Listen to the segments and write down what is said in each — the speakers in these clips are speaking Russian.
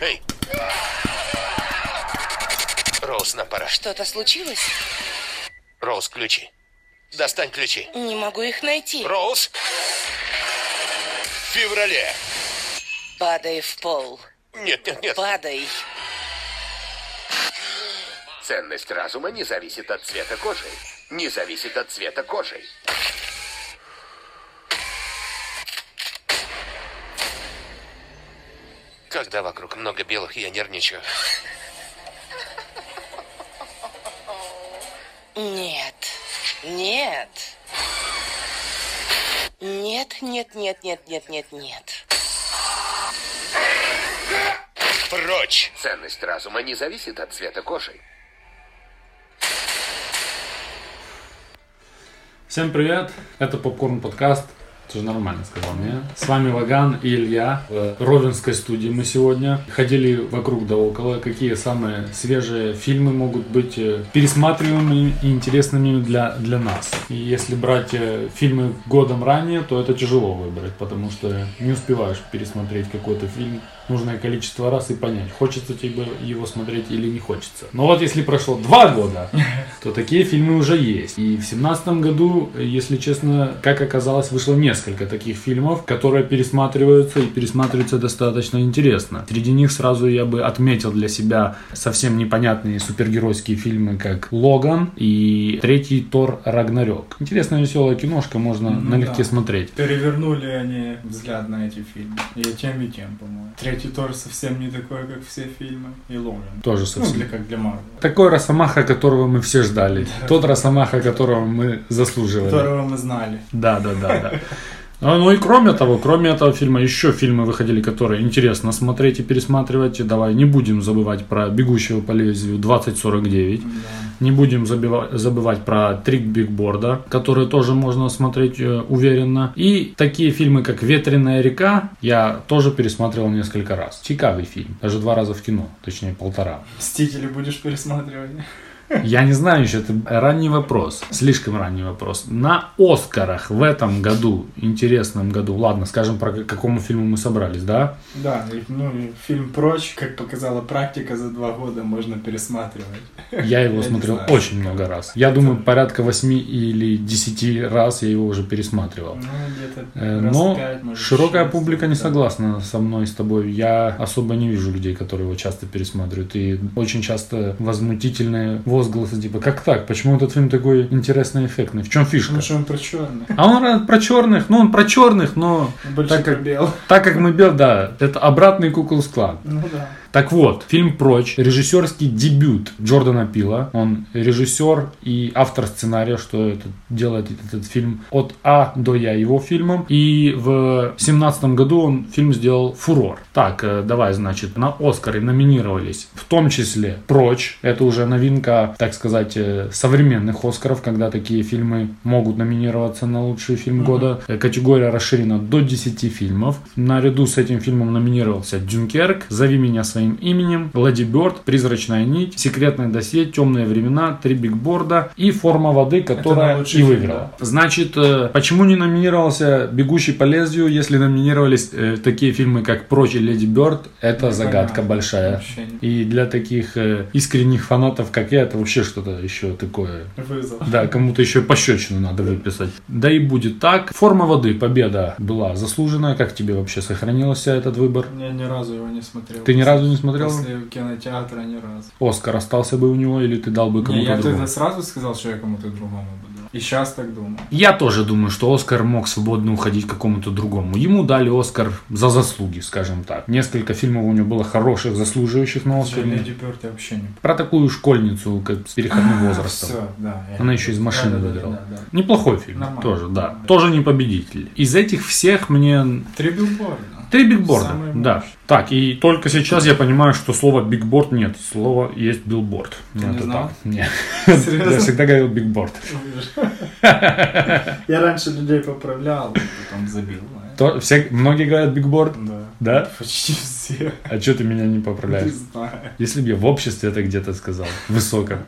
Эй! Роуз, нам пора. Что-то случилось? Роуз, ключи. Достань ключи. Не могу их найти. Роуз! В феврале. Падай в пол. Нет, нет, нет. Падай. Ценность разума не зависит от цвета кожи. Не зависит от цвета кожи. Когда вокруг много белых, я нервничаю. Нет. Нет. Нет, нет, нет, нет, нет, нет, нет. Прочь! Ценность разума не зависит от цвета кожи. Всем привет, это Попкорн подкаст. Ты же нормально сказал, не? С вами Ваган и Илья. В Ровенской студии мы сегодня ходили вокруг да около, какие самые свежие фильмы могут быть э, пересматриваемыми и интересными для, для нас. И если брать э, фильмы годом ранее, то это тяжело выбрать, потому что не успеваешь пересмотреть какой-то фильм нужное количество раз и понять, хочется тебе его смотреть или не хочется. Но вот если прошло два года, то такие фильмы уже есть. И в семнадцатом году, если честно, как оказалось, вышло несколько таких фильмов, которые пересматриваются и пересматриваются достаточно интересно. Среди них сразу я бы отметил для себя совсем непонятные супергеройские фильмы, как «Логан» и третий «Тор Рагнарёк». Интересная веселая киношка, можно Ну налегке да. смотреть. Перевернули они взгляд на эти фильмы. И тем, и тем, по-моему. Третий Тор совсем не такой, как все фильмы. И Логан. Тоже Ну, совсем. для, как для Марвела. Такой Росомаха, которого мы все ждали. Тот Росомаха, которого мы заслуживали. Которого мы знали. Да, да, да, да. А, Ну и кроме того, кроме этого фильма, еще фильмы выходили, которые интересно смотреть и пересматривать. Давай не будем забывать про «Бегущего по лезвию 2049». Да. Не будем забива- забывать про «Трик бигборда», которые тоже можно смотреть э, уверенно. И такие фильмы, как «Ветреная река», я тоже пересматривал несколько раз. Цикавый фильм, даже два раза в кино, точнее полтора. Мстители будешь пересматривать? Я не знаю еще, это ранний вопрос, слишком ранний вопрос. На Оскарах в этом году, интересном году, ладно, скажем, про к какому фильму мы собрались, да? Да, ну фильм «Прочь», как показала практика, за два года можно пересматривать. Я его Я смотрел очень много раз. Я думаю, порядка 8 или 10 раз я его уже пересматривал. Ну, Э, Но пять, может, широкая шесть, публика не да. согласна со мной, с тобой. Я особо не вижу людей, которые его часто пересматривают. И очень часто возмутительные возгласы, типа, как так? Почему этот фильм такой интересный, эффектный? В чем фишка? Потому что он про черных. А он про черных, ну он про черных, но Больше так как, так как мы бел, да, это обратный куклус клан. Ну да. Так вот, фильм «Прочь», режиссерский дебют Джордана Пила. Он режиссер и автор сценария, что это делает этот фильм от А до Я его фильмом. И в семнадцатом году он фильм сделал «Фурор». Так, э, давай, значит, на «Оскары» номинировались в том числе «Прочь». Это уже новинка, так сказать, э, современных «Оскаров», когда такие фильмы могут номинироваться на лучший фильм года. Э, Категория расширена до 10 фильмов. Наряду с этим фильмом номинировался «Дюнкерк», «Зови меня своим именем», «Леди Бёрд», «Призрачная нить», «Секретное досье», «Темные времена», «Три бигборда» и «Форма воды», которая и выиграла. Значит, э, почему не номинировался «Бегущий по лезвию», если номинировались э, такие фильмы, как «Прочь» и «Леди Бёрд», это Непонятно. загадка большая. Вообще не- И для таких э, искренних фанатов, как я, это вообще что-то еще такое Вызов. да, кому-то еще пощечину надо выписать. Да и будет так. Форма воды, победа была заслуженная. Как тебе вообще сохранился этот выбор? Я ни разу его не смотрел. Ты ни разу не смотрел? После кинотеатра ни разу. Оскар остался бы у него или ты дал бы Не, кому-то я другому? тогда сразу сказал, что я кому-то другому буду. И сейчас так думаю. Я тоже думаю, что Оскар мог свободно уходить какому-то другому. Ему дали Оскар за заслуги, скажем так. Несколько фильмов у него было хороших, заслуживающих на Оскар. Леди Бёрд я вообще не Про такую школьницу как с переходным возрастом. Все, да. Она еще из машины Да, выиграла. да, да. Неплохой фильм Нормально. тоже, да. Тоже не победитель. Из этих всех мне Три билборда. Три бигборда, Самые да. мощные. Так, и только сейчас я понимаю, что слова бигборд нет, слово есть билборд. Ты Ну, не это знал? так. Нет. Серьезно? Я всегда говорил бигборд. Я раньше людей поправлял, потом забил. То, все, многие говорят бигборд, Да. да? Почти все. Все. А что ты меня не Не поправляешь? знаю. Если бы я в обществе это где-то сказал, высоком.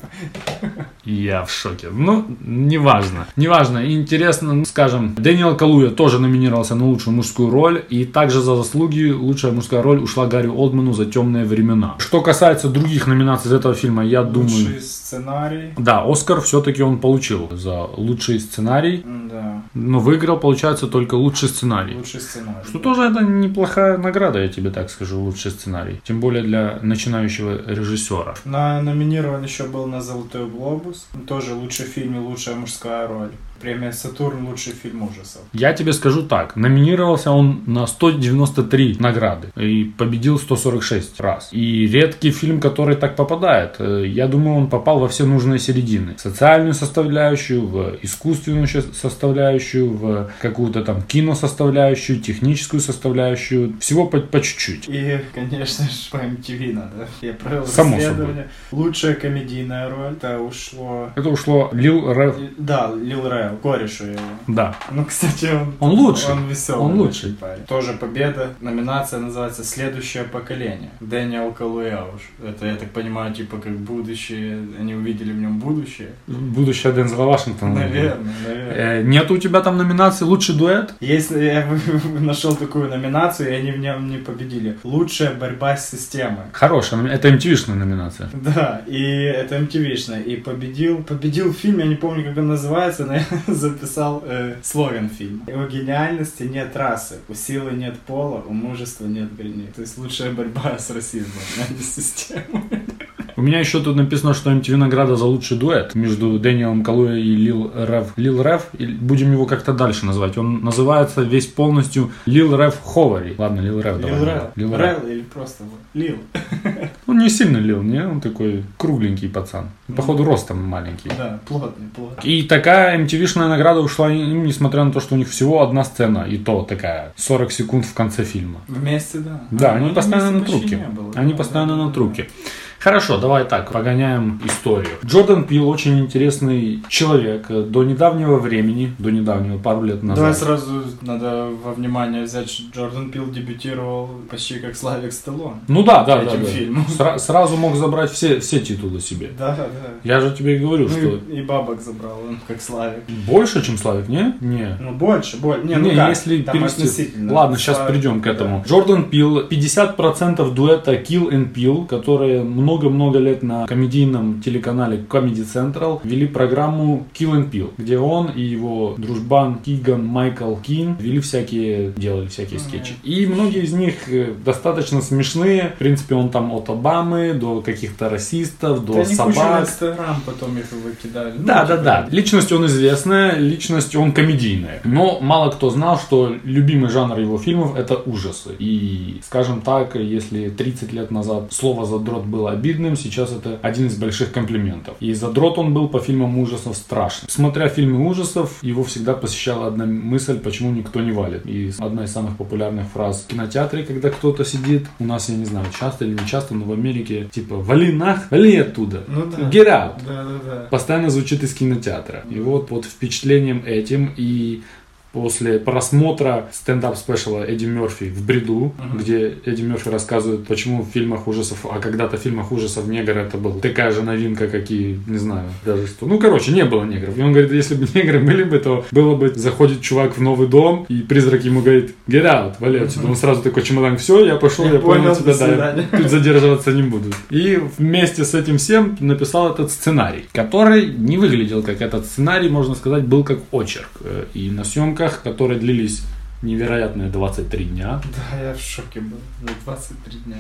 Я в шоке. Ну, неважно. Неважно. Интересно, ну, скажем, Дэниел Калуя тоже номинировался на лучшую мужскую роль. И также за заслуги лучшая мужская роль ушла Гарри Олдману за темные времена. Что касается других номинаций из этого фильма, я думаю... Лучший сценарий. Да, Оскар все-таки он получил за лучший сценарий, Да, но выиграл, получается, только лучший сценарий. лучший сценарий. Что тоже это неплохая награда, я тебе так скажу, лучший сценарий. Тем более для начинающего режиссера. На, номинирован еще был на Золотой Глобус. Тоже лучший фильм и лучшая мужская роль. Премия Сатурн лучший фильм ужасов. Я тебе скажу так, номинировался он на 193 награды и победил 146 раз. И редкий фильм, который так попадает. Э, Я думаю, он попал во все нужные середины. В социальную составляющую, в искусственную составляющую, в какую-то там киносоставляющую, техническую составляющую. Всего по, по чуть-чуть. И, конечно же, по MTV надо. Я провел Само расследование. Лучшая комедийная роль. Это ушло... Это ушло Лил Рев. Да, Лил Рэл, корешу его. Да. Ну, кстати, он... Он лучший. Он веселый. Он лучший. парень. Тоже победа. Номинация называется «Следующее поколение». Дэниел уж. Это, я так понимаю, типа как будущее. Они увидели в нем будущее. Будущее Дензела Вашингтона. Наверное, наверное. Э, Нет у тебя там номинации «Лучший дуэт»? Если я нашел такую номинацию, и они в нем не победили. Лучшая борьба с системой. Хорошая, это MTV-шная номинация. Да, и это MTV-шная. И победил, победил фильм, я не помню, как он называется, но я записал э, слоган фильма. У гениальности нет расы, у силы нет пола, у мужества нет границ. То есть лучшая борьба с расизмом, а не с системой. У меня еще тут написано, что MTV награда за лучший дуэт между Дэниелом Калуя и Лил Рев. Лил Рев, будем его как-то дальше назвать. Он называется весь полностью Лил Рев Ховари. Ладно, Лил Рев. давай. Лил Рев. Или просто Лил. Он не сильно Лил, не? Он такой кругленький пацан. Походу, ростом маленький. Да, плотный, плотный. И такая MTV-шная награда ушла им, несмотря на то, что у них всего одна сцена, и то такая 40 секунд в конце фильма. Вместе, да. Да, А, они ну, постоянно на трубке. было. Они Да, постоянно да, на да. Хорошо, давай так, погоняем историю. Джордан Пил очень интересный человек. До недавнего времени, до недавнего, пару лет назад. Давай сразу надо во внимание взять, что Джордан Пил дебютировал почти как Славик Сталлоне. Ну да, да, да. этим да. фильмом. Сра- сразу мог забрать все, все титулы себе. Да, да. Я же тебе и говорю, Ну что и, и бабок забрал он, как Славик. больше, чем Славик, не? Не. Ну больше, больше. Не, Не, ну как, если там перевести... Ладно, сейчас Славик, придем к да. этому. Джордан Пил, 50% дуэта Kill and Peel, которые много-много лет на комедийном телеканале Comedy Central вели программу Kill and Peel, где он и его дружбан Киган Майкл Кин вели всякие, делали всякие скетчи. И многие из них э, достаточно смешные. В принципе, он там от Обамы до каких-то расистов, до Да собак. Инстаграм потом их выкидали. Ну, Да, да, типа, да. Личность он известная, личность он комедийная. Но мало кто знал, что любимый жанр его фильмов это ужасы. И, скажем так, если 30 лет назад слово задрот было обидным, сейчас это один из больших комплиментов. И задрот он был по фильмам ужасов страшный. Смотря фильмы ужасов, его всегда посещала одна мысль, почему никто не валит. И одна из самых популярных фраз в кинотеатре, когда кто-то сидит, у нас, я не знаю, часто или не часто, но в Америке, типа, вали нах, вали оттуда. Ну да. Get out Да, да, да. постоянно звучит из кинотеатра. И вот под впечатлением этим и после просмотра стендап спешала Эдди Мерфи в бреду, где Эдди Мерфи рассказывает, почему в фильмах ужасов, а когда-то в фильмах ужасов негр это был такая же новинка, как и, не знаю, даже что. Ну, короче, не было негров. И он говорит, если бы негры были бы, то было бы, заходит чувак в новый дом, и призрак ему говорит, get out, вали отсюда. Он сразу такой чемодан, все, я пошел, я, Я понял, понял, тебя, да, я свидания». тут задерживаться не буду. И вместе с этим всем написал этот сценарий, который не выглядел как этот сценарий, можно сказать, был как очерк. Э, И на съемках, которые длились невероятные 23 дня, Да, я в шоке был. За 23 дня.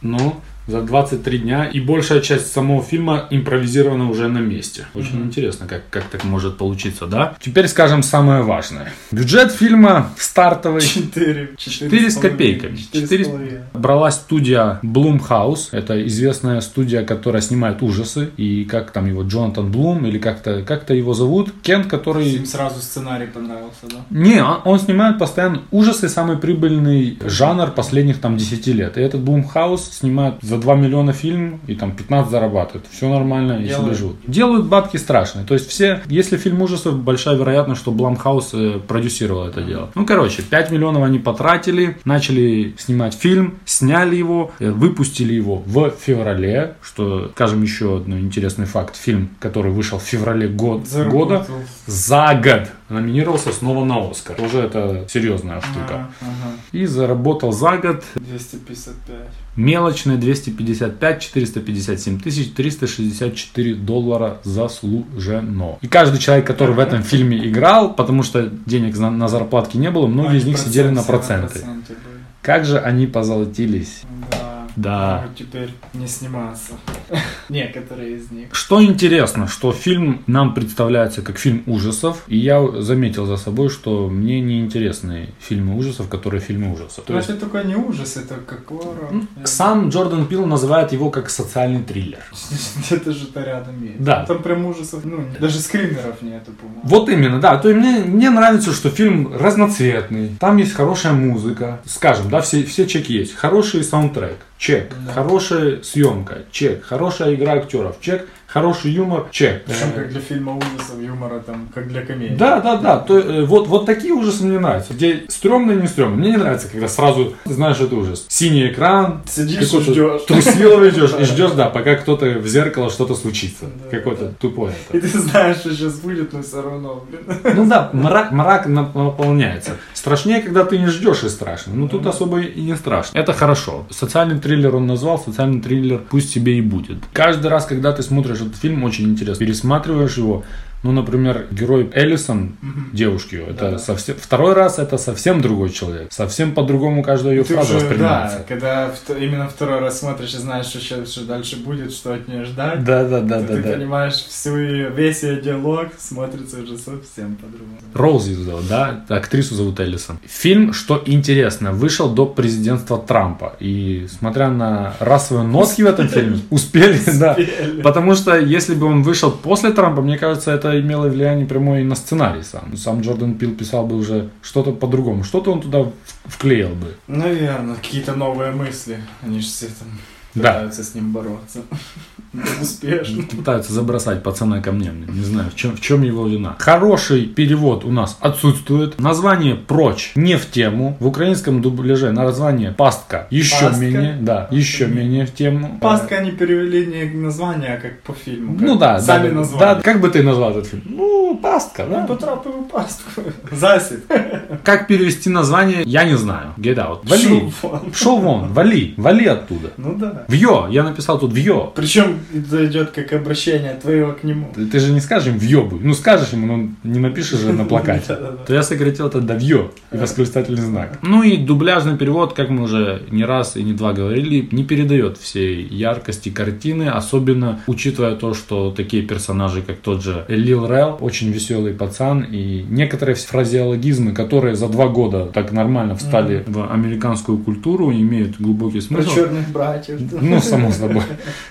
ну, за 23 дня, и большая часть самого фильма импровизирована уже на месте. Очень интересно, как, как так может получиться, да? Теперь скажем самое важное. Бюджет фильма стартовый. Четыре. Четыре с копейками. Четыре Четыре с с- половиной. Брала студия Blumhouse. Это известная студия, которая снимает ужасы. И как там его, Джонатан Блум, или как-то как его зовут. Кент, который... Им сразу сценарий понравился, да? Не, он, он снимает постоянно ужасы, самый прибыльный жанр последних там 10 лет. И этот Blumhouse снимает за 2 миллиона фильм и там 15 зарабатывают. Все нормально, и себе Делают. живут. Делают бабки страшные. То есть все, если фильм ужасов, большая вероятность, что Blumhouse э, продюсировал это дело. Ну, короче, 5 миллионов они потратили, начали снимать фильм, сняли его, э, выпустили его в феврале, что, скажем, еще один интересный факт. Фильм, который вышел в феврале год, года, за год номинировался снова на Оскар. Уже это серьезная штука. Ага, ага. И заработал за год 255. мелочные 255 457 тысяч 364 доллара заслужено. И каждый человек, который в этом фильме играл, потому что денег на, на зарплатки не было, многие из них сидели на проценты. проценты. Как же они позолотились. Да. Да. Могут теперь не сниматься. Некоторые из них. Что интересно, что фильм нам представляется как фильм ужасов, и я заметил за собой, что мне не интересны фильмы ужасов, которые фильмы ужасов. То есть это только не ужас, это как хоррор. сам Джордан Пил называет его как социальный триллер. Это же то рядом есть. Да. Там прям ужасов, ну, даже скримеров нету, по-моему. Вот именно, да. То есть мне, мне нравится, что фильм разноцветный. Там есть хорошая музыка. Скажем, да, все, все чеки есть. Хороший саундтрек. Чек. Да. Хорошая съемка. Чек. Хорошая игра актеров. Чек. Хороший юмор. Чек. Причем как для фильма ужасов, юмора там, как для комедии. Да, да, да. То, э, вот, вот такие ужасы мне нравятся. Где стрёмно не стрёмно. Мне не нравится, когда сразу знаешь, это ужас. Синий экран. Сидишь и ждешь. Трусливо ждешь. И ждешь, да, пока кто-то в зеркало что-то случится. Да. Какой-то тупой. это. И ты знаешь, что сейчас будет, но все равно, блин. Ну да, мрак, мрак нап- наполняется. Страшнее, когда ты не ждешь и страшно. Ну тут особо и не страшно. Это хорошо. Социальный триллер он назвал, социальный триллер пусть себе и будет. Каждый раз, когда ты смотришь этот фильм, очень интересно. Пересматриваешь его, ну, например, герой Эллисон, девушки, ее, это Да-да. совсем... Второй раз это совсем другой человек. Совсем по-другому каждая ее Ты фраза уже, воспринимается. да, когда вто- именно второй раз смотришь и знаешь, что, сейчас, что дальше будет, что от нее ждать, Да, да, да, да, ты да. понимаешь всю ее, весь ее диалог смотрится уже совсем по-другому. Роуз ее зовут, да? Актрису зовут Эллисон. Фильм, что интересно, вышел до президентства Трампа. И смотря на расовые нотки в этом фильме, успели, да. Потому что если бы он вышел после Трампа, мне кажется, это имело влияние прямое и на сценарий сам. Сам Джордан Пил писал бы уже что-то по-другому. Что-то он туда вклеил бы. Наверное, какие-то новые мысли. Они же все там Да. пытаются с ним бороться. Успешно. Пытаются забросать пацана ко мне. Не знаю, в чем, в чем его вина. Хороший перевод у нас отсутствует. Название «Прочь» не в тему. В украинском дубляже название «Пастка» еще Пастка? менее. Да, еще менее в тему. Пастка они перевели не название, а как по фильму. как Ну да, Сами да, назвали. да. Как бы ты назвал этот фильм? Ну, «Пастка», да? Потрапил пастку. Засід. Как перевести название, я не знаю. Get out. Вали. Шел вон. Шел вон, вали, вали оттуда. Ну да. Вьё, я написал тут вьё. Причем это идет как обращение твоего к нему. Ты, ты же не скажешь им въебуй. Ну скажешь ему, но не напишешь же на плакате. То я сократил это до вьё и восклицательный знак. Ну и дубляжный перевод, как мы уже не раз и не два говорили, не передает всей яркости картины, особенно учитывая то, что такие персонажи, как тот же Лил Рел, очень веселый пацан, и некоторые фразеологизмы, которые за два года так нормально встали в американскую культуру, имеют глубокий Про смысл. черных братьев. Ну, само собой,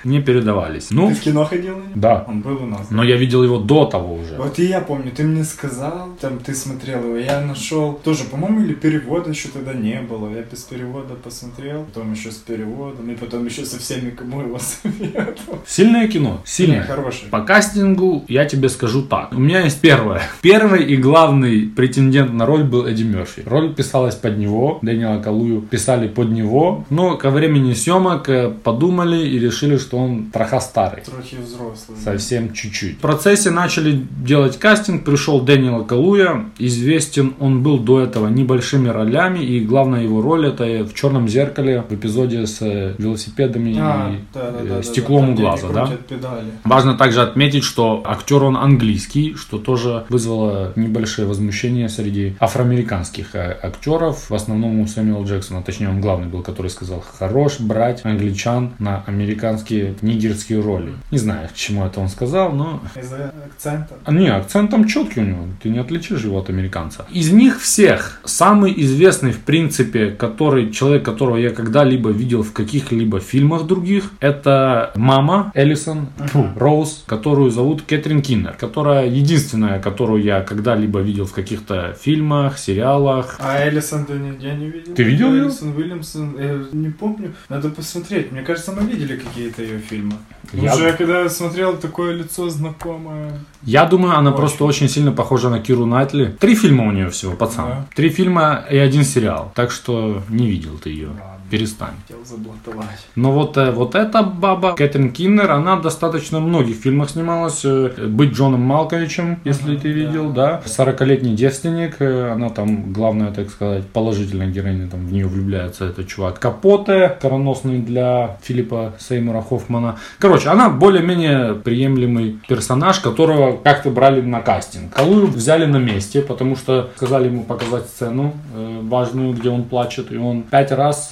не передавались. Ну, Ты в кино ходил? да. Он был у нас. Но я видел его до того уже. Вот и я помню, ты мне сказал, там ты смотрел его, я нашел, тоже, по-моему, или перевода еще тогда не было, я без перевода посмотрел, потом еще с переводом, и потом еще со всеми, кому его советовал. Сильное кино, сильное. Не, хороший. По кастингу я тебе скажу так. У меня есть первое. Первый и главный претендент на роль был Эдди Мерфи. Роль писалась под него, Дэниела Калую писали под него. Но ко времени съемок э, подумали и решили, что он троха старый. Трохи взрослый. Совсем чуть-чуть. В процессе начали делать кастинг, пришел Дэниел Калуя. Известен он был до этого небольшими ролями, и главная его роль это в черном зеркале в эпизоде с э, велосипедами А, и да, да, э, да, стеклом у глаза, да? педали. Важно также отметить, что актер он английский, что тоже вызвало небольшое возмущение среди афроамериканских э, актеров. В основном у Сэмюэла Джексона, точнее он главный был, который сказал, хорош брать англичан на американские нигерские роли. Не знаю, к чему это он сказал, но Из-за акцента. а, Не, акцент там четкий у него, ты не отличишь его от американца. Из них всех самый известный, в принципе, который человек, которого я когда-либо видел в каких-либо фильмах других, это мама Эллисон Роуз, которую зовут Кэтрин Киннер, которая единственная, которую я когда-либо видел в каких-то фильмах, сериалах. А Элисон ты нигде не видел? Ты видел её? Элисон Уильямсон, я не помню. Надо посмотреть. Мне кажется, мы видели какие-то ее фильмы. Я- Уже когда смотрел такое лицо знакомое. Я думаю, она Очень. просто очень сильно похожа на Киру Найтли. Три фильма у нее всего, пацан. Да. Три фильма и один сериал. Так что не видел ты ее. Ладно. Перестань. Хотел заблатовать. Но вот, э, вот эта баба, Кэтрин Киннер, она достаточно в многих фильмах снималась. Э, «Быть Джоном Малковичем», если Ага, ты видел, да. «40-летний девственник», э, она там, главная, так сказать, положительная героиня, там в нее влюбляется этот чувак. «Капоте», короносный для Филиппа Сеймура Хоффмана. Короче, она более-менее приемлемый персонаж, которого как-то брали на кастинг. Калую взяли на месте, потому что сказали ему показать сцену важную, где он плачет, и он пять раз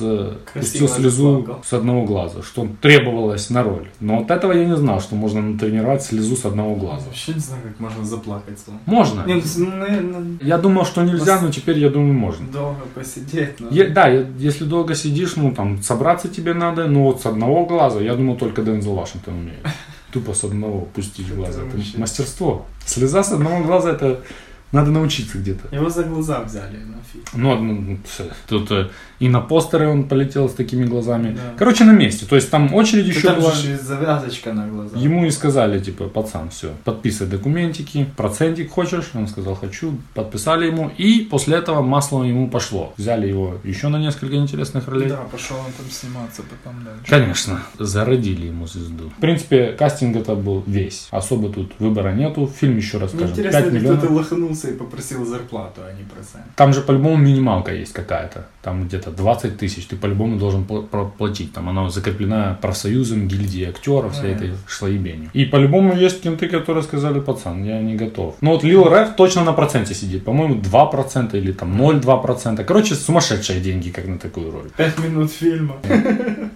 пустил слезу с одного глаза, что требовалось на роль. Но вот этого я не знал, что можно натренировать слезу с одного глаза. Вообще не знаю, как можно заплакать. Можно. Не, ну, наверное, Я думал, что нельзя, но теперь я думаю, можно. долго посидеть. но- Е- да, если долго сидишь, ну там собраться тебе надо, но вот с одного глаза, я думал, только Дензел Вашингтон умеет. Тупо с одного пустить глаза. Это мастерство. Слеза с одного глаза, это надо научиться где-то. Его за глаза взяли на фильм. Ну, ну, тут э, и на постеры он полетел с такими глазами. Да. Короче, на месте. То есть там очередь еще Там была. же завязочка на глазах. Ему и сказали, типа, пацан, все, подписывай документики, процентик хочешь? Он сказал, хочу. Подписали ему. И после этого масло ему пошло. Взяли его еще на несколько интересных ролей. Да, пошел он там сниматься потом дальше. Конечно, зародили ему звезду. В принципе, кастинг это был весь. Особо тут выбора нету. Фильм, еще раз скажем, интересно, 5 ли миллионов. кто-то лоханулся и попросил зарплату, а не процент. Там же по-любому минималка есть какая-то. Там где-то 20 тысяч. Ты по-любому должен платить. Там она закреплена профсоюзом, гильдией актеров, всей этой шлоебенью. И по-любому есть кенты, которые сказали, пацан, я не готов. Ну вот Лил Рэп точно на проценте сидит. По-моему, 2% или там 0,2%. Короче, сумасшедшие деньги, как на такую роль. Пять минут фильма.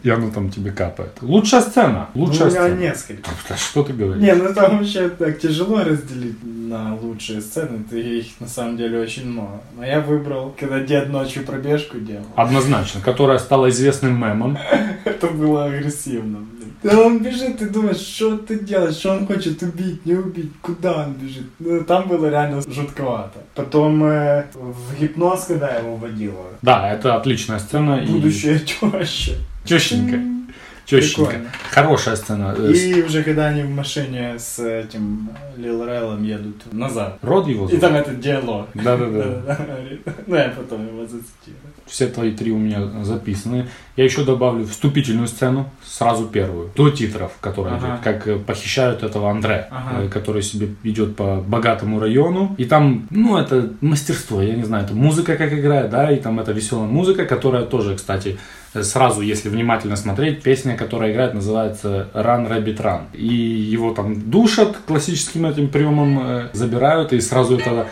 И оно там тебе капает. Лучшая сцена. Лучшая Ну, у меня сцена. несколько. Что ты говоришь? Не, ну там вообще так тяжело разделить на лучшие сцены, ты их на самом деле очень много. Но я выбрал, когда дед ночью пробежку делал. Однозначно. Которая стала известным мемом. Это было агрессивно, блин. Да он бежит, ты думаешь, что ты делаешь, что он хочет убить, не убить, куда он бежит. Ну, там было реально жутковато. Потом э, в гипноз, когда его водила, Да, это отличная сцена. и будущее теща. Чёщенько. Прикольно. Хорошая сцена. Э, И уже когда они в машине с этим Лил Реллом едут назад. Род его И зовут? там этот диалог. Да-да-да. Ну, я потом его зацитирую. Все твои три у меня записаны. Я еще добавлю вступительную сцену, сразу первую, до титров, которая Ага. идет, как э, похищают этого Андре, Ага. э, который себе идет по богатому району. И там, ну, это мастерство, я не знаю, это музыка как играет, да, и там это веселая музыка, которая тоже, кстати, сразу, если внимательно смотреть, песня, которая играет, называется Run Rabbit Run. И его там душат классическим этим приемом, э, забирают, и сразу это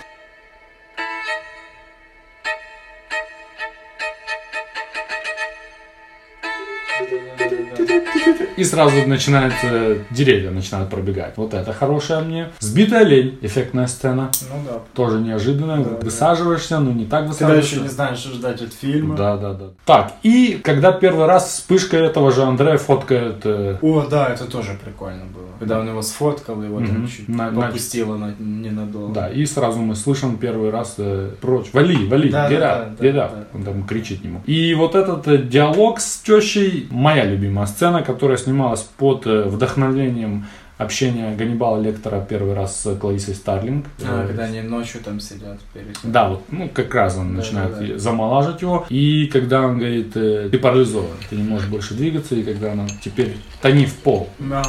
И сразу начинается, деревья начинают пробегать. Вот это хорошая мне. Сбитый олень, эффектная сцена. Ну да. Тоже неожиданно. Да, Высаживаешься, но не так высаживаешься. еще не знаешь, что ждать от фильма. Да, да, да. Так, и когда первый раз вспышка этого же Андрея фоткает э, О, да, это тоже прикольно было. Когда он его сфоткал, его там Мгм. чуть На- попустило на- ненадолго. Да, и сразу мы слышим первый раз э, прочь. Вали, вали, Да, get да, out, да, get да, out. да. Он там кричит ему. И вот этот э, диалог с тещей, моя любимая сцена, которая снималась под э, вдохновением общения Ганнибала Лектора первый раз с Клаисой Старлинг. А, Э, когда они ночью там сидят перед... Да, вот, ну, как раз он Да, начинает да, да. замолаживать его. И когда он говорит, э, ты парализован, ты не можешь больше двигаться, и когда она теперь тони в пол. Да.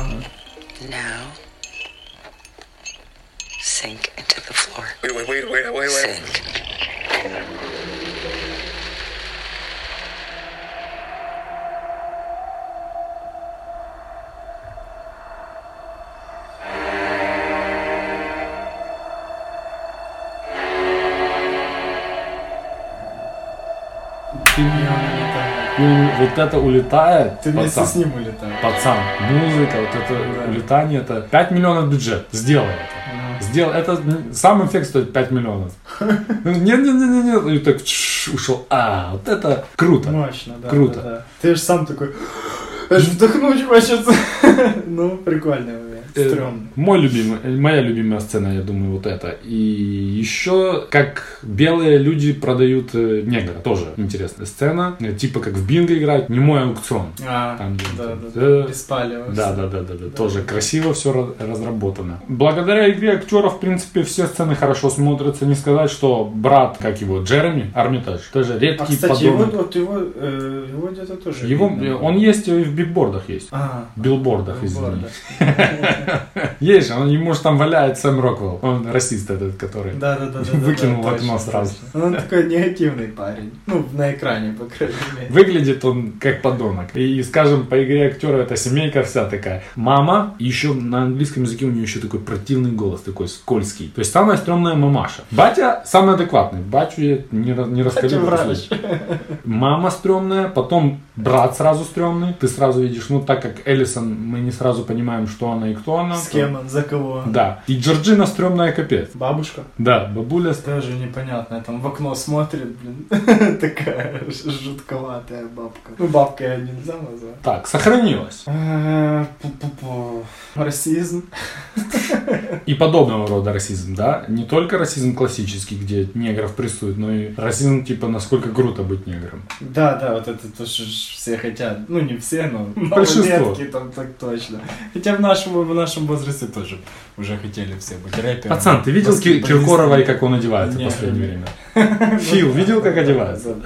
Now, sink into the floor. Wait, wait, wait, wait, wait, wait. Sink. Он улетает. он вот это улетает, Ты вместе пацан, с ним улетаешь. пацан, музыка, вот это Да. улетание, это 5 миллионов бюджет, сделай это. Сделал, это сам эффект стоит 5 миллионов. Не-не-не-не, и так ушел. А, вот это круто. Мощно, да. Круто. да, да. Ты же сам такой, аж вдохнуть хочется. Ну. Э, Стрёмно. Мой любимый, э, моя любимая сцена, я думаю, вот это. И еще, как белые люди продают э, негра, тоже интересная сцена. Э, Типа как в бинго играют, не мой аукцион. А, Там, да, да, э, да. Беспалево. Да, да, да, да, да. Тоже красиво все разработано. Благодаря игре актеров, в принципе, все сцены хорошо смотрятся. Не сказать, что брат, как его, Джереми Армитаж, тоже А, редкий кстати, его, подонок. вот его, э, его где-то тоже Его, видно. он есть и в бигбордах есть. А, Билбордах, билбордах. извини. Есть же, он, ему же там валяет Сэм Роквелл. Он расист этот, который. Да, да, да, да. Выкинул да, в окно точно, сразу. точно. Он такой негативный парень. Ну, на экране, по крайней мере. Выглядит он как подонок. И, скажем, по игре актера эта семейка вся такая. Мама, еще на английском языке у нее еще такой противный голос, такой скользкий. То есть самая стрёмная мамаша. Батя самый адекватный. Батю я не, не послушай. Мама стрёмная, потом брат сразу стрёмный. Ты сразу видишь, ну так как Эллисон, мы не сразу понимаем, что она и кто она. С кем он, за кого? Да. И Джорджина стрёмная капец. Бабушка? Да, бабуля Тоже непонятно, там в окно смотрит, блин, такая жутковатая бабка. Ну, бабка ее нельзя назвать. Так, сохранилась. А, пу-пу-пу. Расизм. И подобного рода расизм, да? Не только расизм классический, где негров прессуют, но и расизм, типа, насколько круто быть негром. Да, да, вот это то, что все хотят. Ну, не все, но Большинство. там так точно. Хотя в нашем, в нашем возрасте тоже уже хотели все быть рэперами. Пацан, ты видел Ки- баскетболистами. Киркорова и как он одевается в Не, последнее не. время? Фил, видел, как одевается?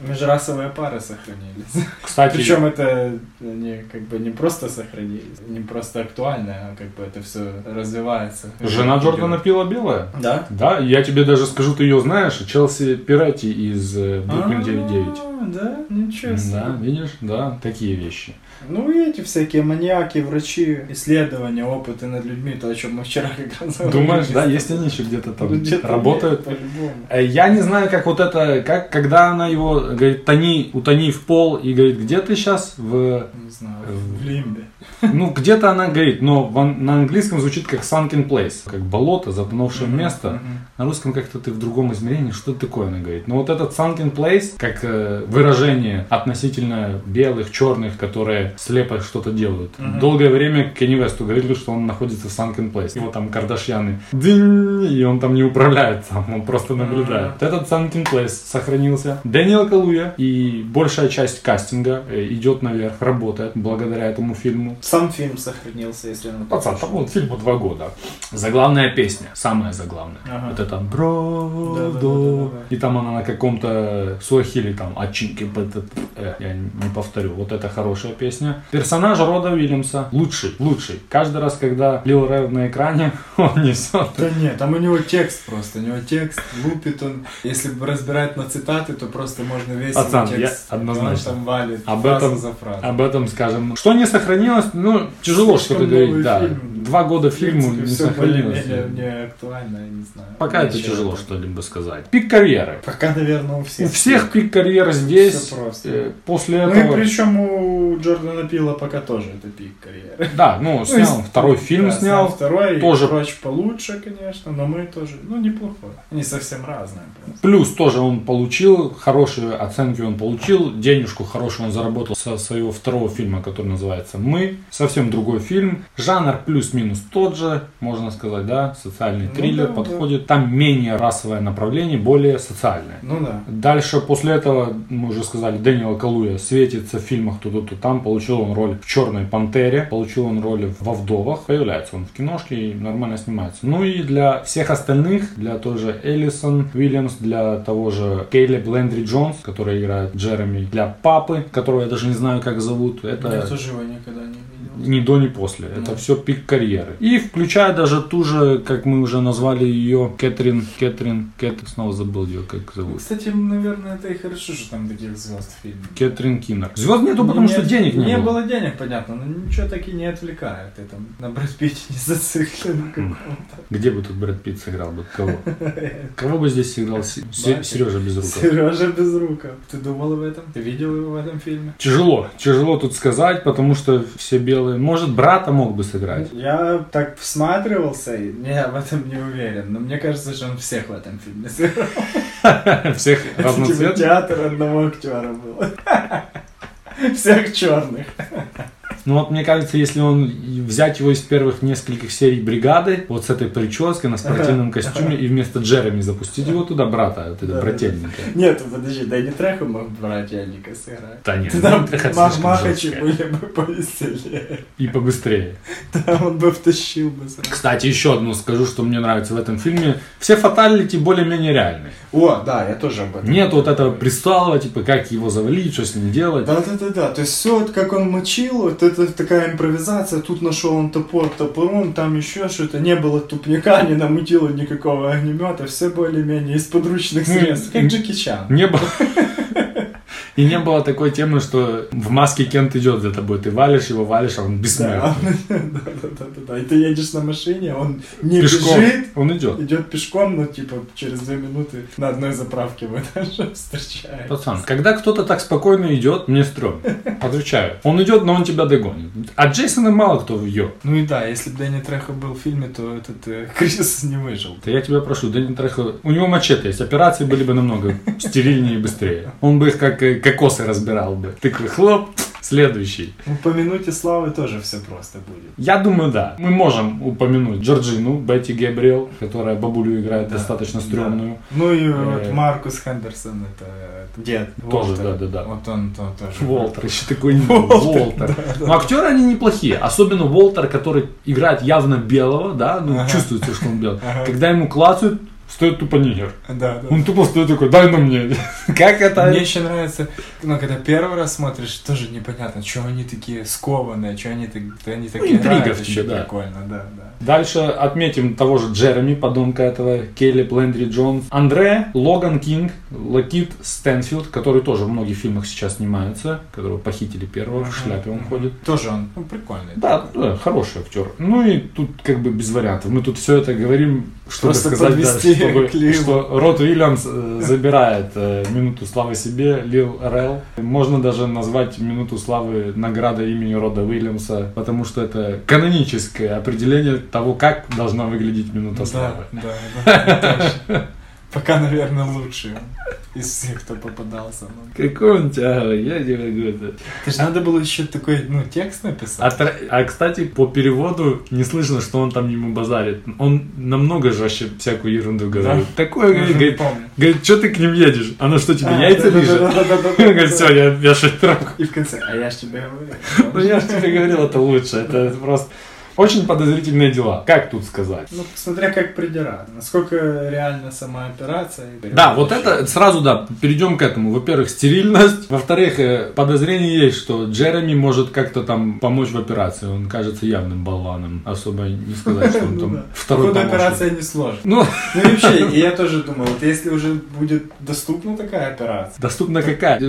Межрасовые пары сохранились. Кстати, Причем это они как бы не просто сохранились, не просто актуально, а как бы это все развивается. жена Джордана Пила белая. Да? Да, я тебе даже скажу, ты ее знаешь, Челси Пиратти из э, Бруклин 9.9. А, Да, ничего себе. Да, видишь, да, такие вещи. Ну и эти всякие маньяки, врачи, исследования, опыты над людьми, то, о чем мы вчера как раз говорили. Думаешь, да, есть они еще где-то там Ну, где-то работают? По-любому. Э, Я не знаю, как вот это, как, когда она его, говорит, тони, утони в пол, и говорит, где ты сейчас? В, Не знаю, В- в лимбе. Ну, где-то она говорит, но на английском звучит как sunken place, как болото, затонувшее Мгм, место. мгм. На русском как-то ты в другом измерении, что такое она говорит. Но вот этот sunken place, как э, выражение относительно белых, черных, которые слепо что-то делают. Мгм. Долгое время Кенни Весту говорили, что он находится в sunken place. Его там Кардашьяны, дынь, и он там не управляет, там, он просто наблюдает. Вот Этот sunken place сохранился. Дэниел Калуя и большая часть кастинга э, идет наверх, работает благодаря этому фильму. Сам фильм сохранился, если на Пацан, там вот фильму два года. Заглавная песня, самая заглавная. Ага. Вот это Да-да-да-да-да. «Бродо». И там она на каком-то суахили там «Ачинки бэтэт». Э, Я не повторю. Вот это хорошая песня. Персонаж Рода Уильямса лучший, лучший. Каждый раз, когда Лил Рев на экране, он несет. Да нет, там у него текст просто, у него текст, лупит он. Если разбирать на цитаты, то просто можно весь Пацан, текст. я однозначно. Там валит Об фразу этом- за фразой. Об этом скажем. Что не сохранилось, ну, тяжело что-то говорить. Да, фильм. Два года фильму не сохранилось. не актуально, я не знаю. Пока это тяжело что-либо сказать. Пик карьеры. Пока, наверное, у У всех. всех пик карьеры здесь. Просто. Э, После Ну этого... и причем у Джордана Пила пока тоже это пик карьеры. Да, ну, Ну, снял второй фильм Да, снял. Второй, Тоже- прочь получше, конечно, но мы тоже, ну, неплохой. Они совсем разные просто. Плюс тоже он получил, хорошие оценки он получил, денежку хорошую он заработал со своего второго фильма, который называется «Мы». Совсем другой фильм. Жанр плюс-минус тот же, можно сказать, да, социальный Ну триллер да, подходит. Там менее расовое направление, более социальное. Ну да. Дальше, после этого, мы уже сказали, Дэниел Калуя светится в фильмах то-то, то там. Получил он роль в «Черной пантере», получил он роль во «Вдовах». Появляется он в киношке и нормально снимается. Ну и для всех остальных, для той же Эллисон Уильямс, для того же Кейли Блендри Джонс, который играет Джереми, для папы, которого я даже не знаю, как зовут, это... Я тоже его никогда не видел. Ни до, ни после. Это все пик карьеры. И включая даже ту же, как мы уже назвали ее, Кэтрин, Кэтрин, Кэтрин, снова забыл ее, как зовут. Кстати, наверное, это и хорошо, что там таких звезд в фильме. Кэтрин Киннер. Звезд нету, потому Нет, что денег не, Не было. было денег, понятно, но ничего таки не отвлекает. Ты там на Брэд Питте не зациклен каком-то. Где бы тут Брэд Питт сыграл бы? Кого? Кого бы здесь сыграл. Сережа Безруков? Сережа Безруков. Ты думал об этом? Ты видел его в этом фильме? Тяжело, тяжело тут сказать, потому что все белые. Может, брата мог бы сыграть? Я так всматривался, и я в этом не уверен, но мне кажется, что он всех в этом фильме сыграл. Всех Типа разноцветных? театр одного актера был. Всех черных. Ну вот мне кажется, если он взять его из первых нескольких серий бригады, вот с этой прической, на спортивном костюме, и вместо Джереми запустить его туда, брата, это брательника. Нет, подожди, Дэнни Трехо мог брательника сыграть. Да нет, Там Махачи были бы повеселее. И побыстрее. Да, он бы втащил бы сразу. Кстати, еще одну скажу, что мне нравится в этом фильме. Все фаталити более-менее реальны. О, да, я тоже об этом. Нет вот этого пристала, типа, как его завалить, что с ним делать. Да, да, да, да. То есть все, вот как он мочил, вот это такая импровизация. Тут нашел он топор топором, там еще что-то. Не было тупника, не намутило никакого огнемета. Все более-менее из подручных Ну, средств. Как Джеки Чан. Не было... И не было такой темы, что в маске Кент идет за тобой, ты валишь его, валишь, а он бессмертный. да, да, да, да, да. И ты едешь на машине, он не Пешком. бежит, Он идет. идет пешком, но типа через две минуты на одной заправке вы даже встречаете. Пацан, когда кто-то так спокойно идет, мне стрёмно. Отвечаю. Он идет, но он тебя догонит. А Джейсона мало кто вьет. Ну и да, если бы Дэнни Трехо был в фильме, то этот э, Крис не выжил. Да я тебя прошу, Дэнни Трехо, у него мачете есть, операции были бы намного стерильнее и быстрее. Он бы их как э, кокосы разбирал бы. Такой хлоп, следующий. Упомянуть и славы тоже все просто будет. Я думаю, да. Мы можем упомянуть Джорджину, Бетти Габриэл, которая бабулю играет достаточно стрёмную. Ну и Э, вот Маркус Хендерсон, это э, дед. Тоже, Уолтер. да-да-да. Вот он то, тоже. Волтер, еще такой Волтер. Но актеры они неплохие. Особенно Волтер, который играет явно белого, да, ну Ага. чувствуется, что он белый. Ага. Когда ему клацают, стоит тупо нигер. Да, да. Он тупо стоит такой, дай на мне. Как это? Мне еще нравится, ну, когда первый раз смотришь, тоже непонятно, что они такие скованные, что они, они такие играют, в еще да. прикольно, да, да. Дальше отметим того же Джереми, подонка этого, Келли Лэндри Джонс, Андре, Логан Кинг, Лакит Стэнфилд, который тоже в многих фильмах сейчас снимается, которого похитили первого, в шляпе он ходит. Тоже он ну, прикольный. Да, да, хороший актер. Ну и тут как бы без вариантов. Мы тут все это говорим, чтобы Просто сказать, подвести чтобы- Лилу. что Рот Уильямс э, забирает э, минуту славы себе, Лил Релл. Можно даже назвать минуту славы наградой имени Рода Уильямса, потому что это каноническое определение того, как должна выглядеть минута Да, славы. да, да, точно. Пока, наверное, лучший он из всех, кто попадался. нам. Какой он тяговый, я не могу это. Это же надо было еще такой, ну, текст А, написать. тр- а, кстати, по переводу не слышно, что он там ему базарит. Он намного жестче всякую ерунду говорит. Такое Я говорит, говорит, помню. Говорит, что ты к ним едешь? Она что, тебе А, яйца да-да-да-да-да-да-да. лежат? Он говорит, все, я вешаю трубку. И в конце, а я ж тебе говорил. Ну я же тебе говорил, это лучше. Это просто очень подозрительные дела. Как тут сказать? Ну, смотря как придираться. Насколько реально сама операция. Да, вот это сразу, да, перейдем к этому. Во-первых, стерильность. Во-вторых, э, подозрение есть, что Джереми может как-то там помочь в операции. Он кажется явным болваном. Особо не сказать, что он Ну там да. второй помощник. операция не сложна. Ну, Ну вообще, я тоже думаю, вот если уже будет доступна такая операция, доступна какая?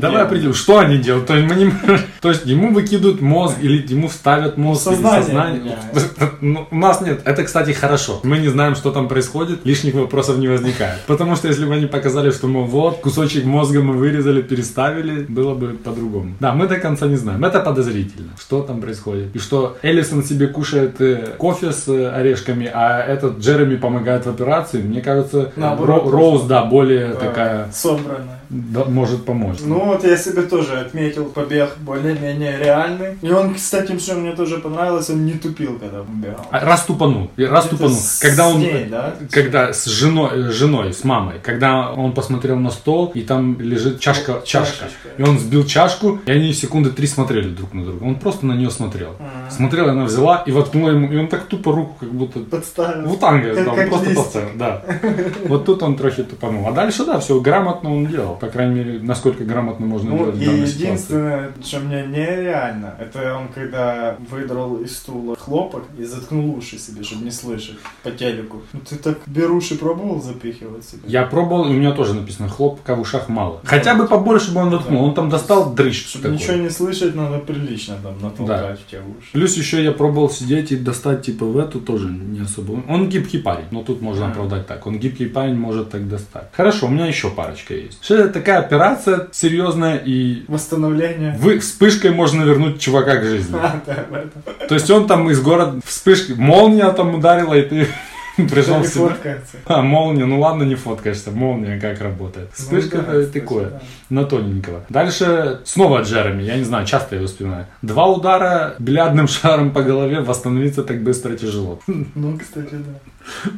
Давай определим, что они делают. То есть, ему выкидывают мозг или ему вставят мозг или сознание. Меняется. Ну, у нас нет. Это, кстати, хорошо. Мы не знаем, что там происходит, лишних вопросов не возникает. Потому что если бы они показали, что мы вот кусочек мозга мы вырезали, переставили, было бы по-другому. Да, мы до конца не знаем. Это подозрительно, что там происходит. И что Эллисон себе кушает э, кофе с э, орешками, а этот Джереми помогает в операции. Мне кажется, Наоборот, Ро- Роуз, да, более Да, такая собранная. Да, может помочь. Ну вот я себе тоже отметил побег более-менее реальный. И он, кстати, что мне тоже понравилось, он не тупил, когда убегал. А, Раз тупанул, раз Это тупанул. Когда он, ней, да? когда с женой, женой, с мамой, когда он посмотрел на стол и там лежит чашка, чашка, чашечка. и он сбил чашку, и они секунды три смотрели друг на друга. Он просто на нее смотрел, Ага. смотрел, и она взяла и воткнула ему, и он так тупо руку, как будто Подставил. в танго, Как- да, он как просто листик. поставил, да. Вот тут он трохи тупанул. А дальше, да, все грамотно он делал. По крайней мере, насколько грамотно можно Ну делать и данной ситуации. единственное, что мне нереально, это он когда выдрал из стула хлопок и заткнул уши себе, чтобы не слышать по телеку. Ну ты так беруши пробовал запихивать себе? Я пробовал, и у меня тоже написано, хлопка в ушах мало. Хотя бы побольше бы он воткнул. Он там достал дрыщ Чтобы такой. ничего не слышать, надо прилично там натолкать в те уши. Плюс еще я пробовал сидеть и достать типа в эту тоже не особо. Он гибкий парень, но тут можно А. оправдать так. Он гибкий парень может так достать. Хорошо, у меня еще парочка есть. Это такая операция серьезная и Восстановление. вы вспышкой можно вернуть чувака к жизни. А, да. То есть он там из города вспышки, молния там ударила, и ты Пришел в себя. фоткается. А, молния, ну ладно, не фоткаешься, молния как работает. Вспышка Ну да, такое, да. на тоненького. Дальше снова Джереми, я не знаю, часто я его вспоминаю. Два удара бильярдным шаром по голове, восстановиться так быстро тяжело. Ну, кстати, да.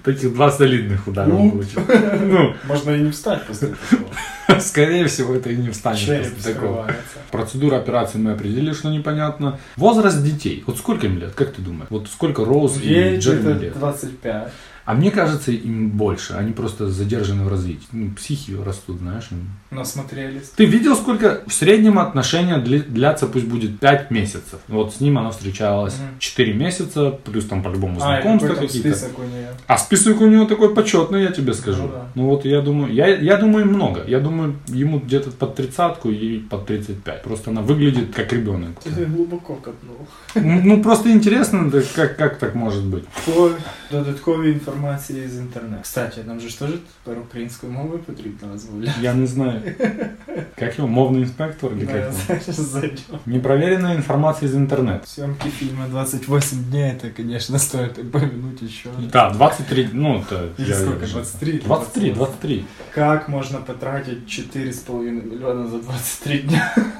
Таких два солидных удара Ну. получил. Ну, Можно и не встать после такого. скорее всего, это и не встанет Череп после такого. Процедура операции мы определили, что непонятно. Возраст детей. Вот сколько им лет, как ты думаешь? Вот сколько Роуз и Джереми где-то лет? 25. А мне кажется, им больше. Они просто задержаны в развитии. Ну, психи растут, знаешь. им. Насмотрелись. Ты видел, сколько в среднем отношения длятся, пусть будет 5 месяцев. Вот с ним она встречалась Мгм. 4 месяца, плюс там по-любому А, знакомства там какие-то. список у нее. А список у него такой почетный, я тебе скажу. Ну Ну, да. вот я думаю, я, я думаю много. Я думаю, ему где-то под тридцатку и под 35. Просто она выглядит как ребенок. Ты глибоко копнув. Ну ну, просто интересно, да, как, как так может быть. По додатковій інформації з інтернету. Кстати, нам же ж теж тепер українською мовою потрібно розмовляти. Я не знаю. Как его, мовный инспектор или Да, как его? знаєш, зайдем. Непроверенная информация из интернета. Съемки фильма 28 дней, это, конечно, стоит упомянуть еще. Да, 23, ну это... Или я- сколько, 23 или 23, 28? 23. Как можно потратить 4,5 миллиона за 23 дня?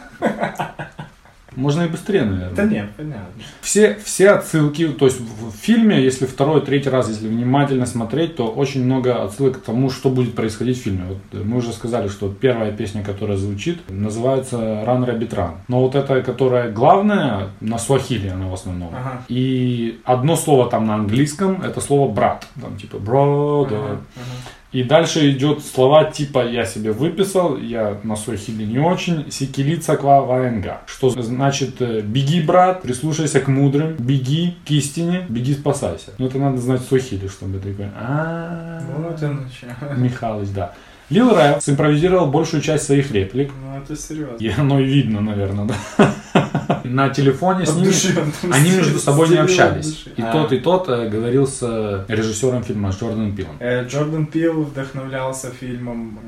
Можно и быстрее, наверное. Да нет, понятно. Все, все отсылки, то есть в фильме, если второй, третий раз, если внимательно смотреть, то очень много отсылок к тому, что будет происходить в фильме. Вот э, мы уже сказали, что первая песня, которая звучит, называется Run Rabbit Run. Но вот эта, которая главная, на суахили она в основном. Ага. И одно слово там на английском, это слово брат. Там типа brother. Ага, ага. И дальше идет слова типа я себе выписал, я на суахили не очень, сикилица ква ваенга. Что значит э, беги, брат, прислушайся к мудрым, беги к истине, беги спасайся. Ну это надо знать суахили, чтобы такой. А Вот оно что. Михалыч, да. Лил Рэ симпровизировал большую часть своих реплик. Ну это серьезно. И оно и видно, наверное, да. На телефоне с ними они с- между собой не общались. И А. тот, и тот э, говорил с э, режиссером фильма, с Джорданом Пилом. Э, Джордан Пил вдохновлялся фильмом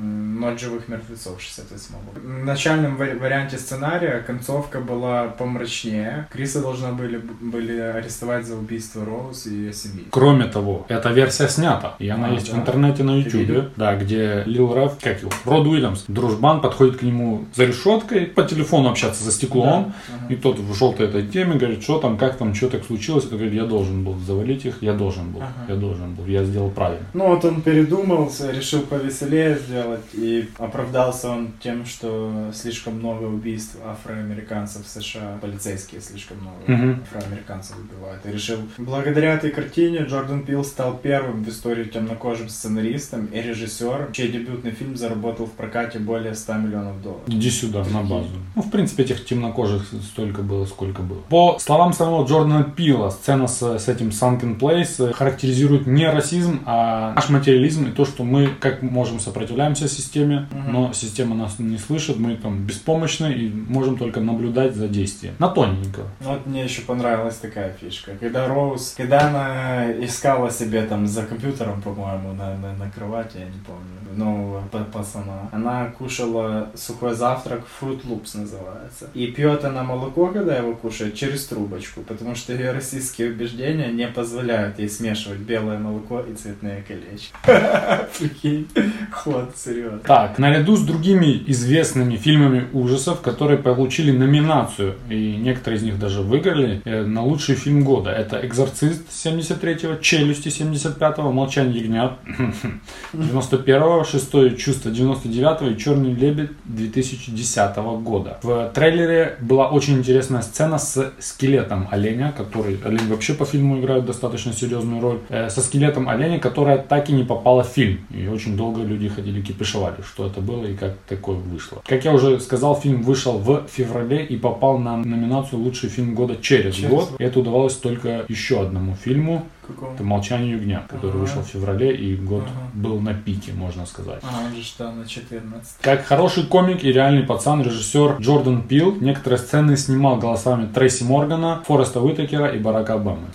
м, «Ночь живых мертвецов» 68 года. В начальном вари- варианте сценария концовка была помрачнее. Криса должны были, были арестовать за убийство Роуз и ее семьи. Кроме того, эта версия снята. И она А, есть да? в интернете на видел? Да, где Лил Рэв, как его, Род Уильямс, дружбан, подходит к нему за решеткой, по телефону общаться за стеклом. Ага. И тот в желтой этой теме говорит, что там, как там, что так случилось. Это говорит, я должен был завалить их, я должен был, Ага. я должен был, я сделал правильно. Ну вот он передумал, решил повеселее сделать, и оправдался он тем, что слишком много убийств афроамериканцев в США, полицейские слишком много Мгм. афроамериканцев убивают. И решил, благодаря этой картине Джордан Пил стал первым в истории темнокожим сценаристом и режиссером, чей дебютный фильм заработал в прокате более 100 миллионов долларов. Иди сюда, на базу. Ну, в принципе, этих темнокожих столько было, сколько было. По словам самого Джордана Пила, сцена с, с этим Sunken Place характеризует не расизм, а наш материализм и то, что мы как можем сопротивляемся системе, но система нас не слышит, мы там беспомощны и можем только наблюдать за действием. На тоненько. Вот мне еще понравилась такая фишка. Когда Роуз, когда она искала себе там за компьютером, по-моему, на, на, на кровати, я не помню, нового па- пацана, она кушала сухой завтрак, Fruit Loops называется. И пьет она молоко, когда его кушает, через трубочку, потому что ее российские убеждения не позволяют ей смешивать белое молоко и цветные колечки. Прикинь, ход, серьезно. Так, наряду с другими известными фильмами ужасов, которые получили номинацию, и некоторые из них даже выиграли, э, на лучший фильм года. Это «Экзорцист» 73-го, «Челюсти» 75-го, «Молчание ягнят» 91-го, «Шестое чувство» 99-го и «Черный лебедь» 2010 года. В трейлере была очень интересная сцена с скелетом оленя, который, олень вообще по фильму играет достаточно серьезную роль, э, со скелетом оленя, которая так и не попала в фильм. И очень долго люди ходили кипишевали, что это было и как такое вышло. Как я уже сказал, фильм вышел в феврале и попал на номинацию «Лучший фильм года» через, Через год. это удавалось только еще одному фильму, Какого? это «Молчание ягнят», который Ага. вышел в феврале и год Ага. был на пике, можно сказать. А, он же что, на 14. Как хороший комик и реальный пацан, режиссер Джордан Пил некоторые сцены снимал голосами Трейси Моргана, Фореста Уитакера и Барака Обамы.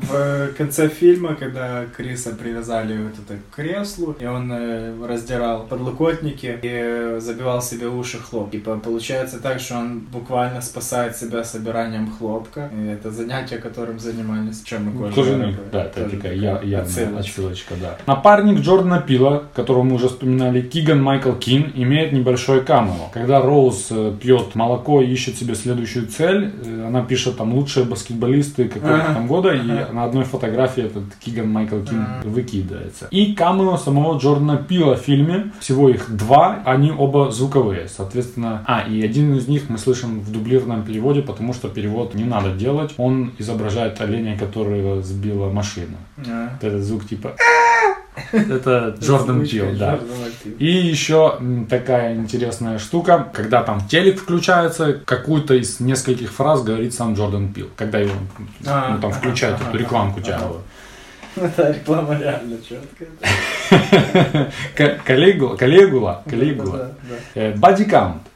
В конце фильма, когда Криса привязали вот это к креслу, и он э, раздирал подлокотники и э, забивал себе уши хлоп. Типа получается так, что он буквально спасает себя собиранием хлопка. И это занятие, которым занимались чернокожие. тоже Будет. Да, это такая я, явная отсылочка. отсылочка, да. Напарник Джордана Пила, которого мы уже вспоминали, Киган Майкл Кин, имеет небольшой камео. Когда Роуз э, пьет молоко и ищет себе следующую цель, э, она пишет там лучшие баскетболисты какого-то там года, и на одной фотографии этот Киган Майкл Кин выкидывается. И камео самого Джордана Пила в фильме, всего их два, они оба звуковые, соответственно. А, и один из них мы слышим в дублированном переводе, потому что перевод не надо делать. Он изображает оленя, которого сбила машина. А. Вот этот звук типа «А!» Это Джордан Пил, да. И еще такая интересная штука, когда там телек включается, какую-то из нескольких фраз говорит сам Джордан Пил, когда его А, ну, там включают эту рекламку тяговую. Это реклама реально четкая. Калигула, Калигула, Калигула. Да,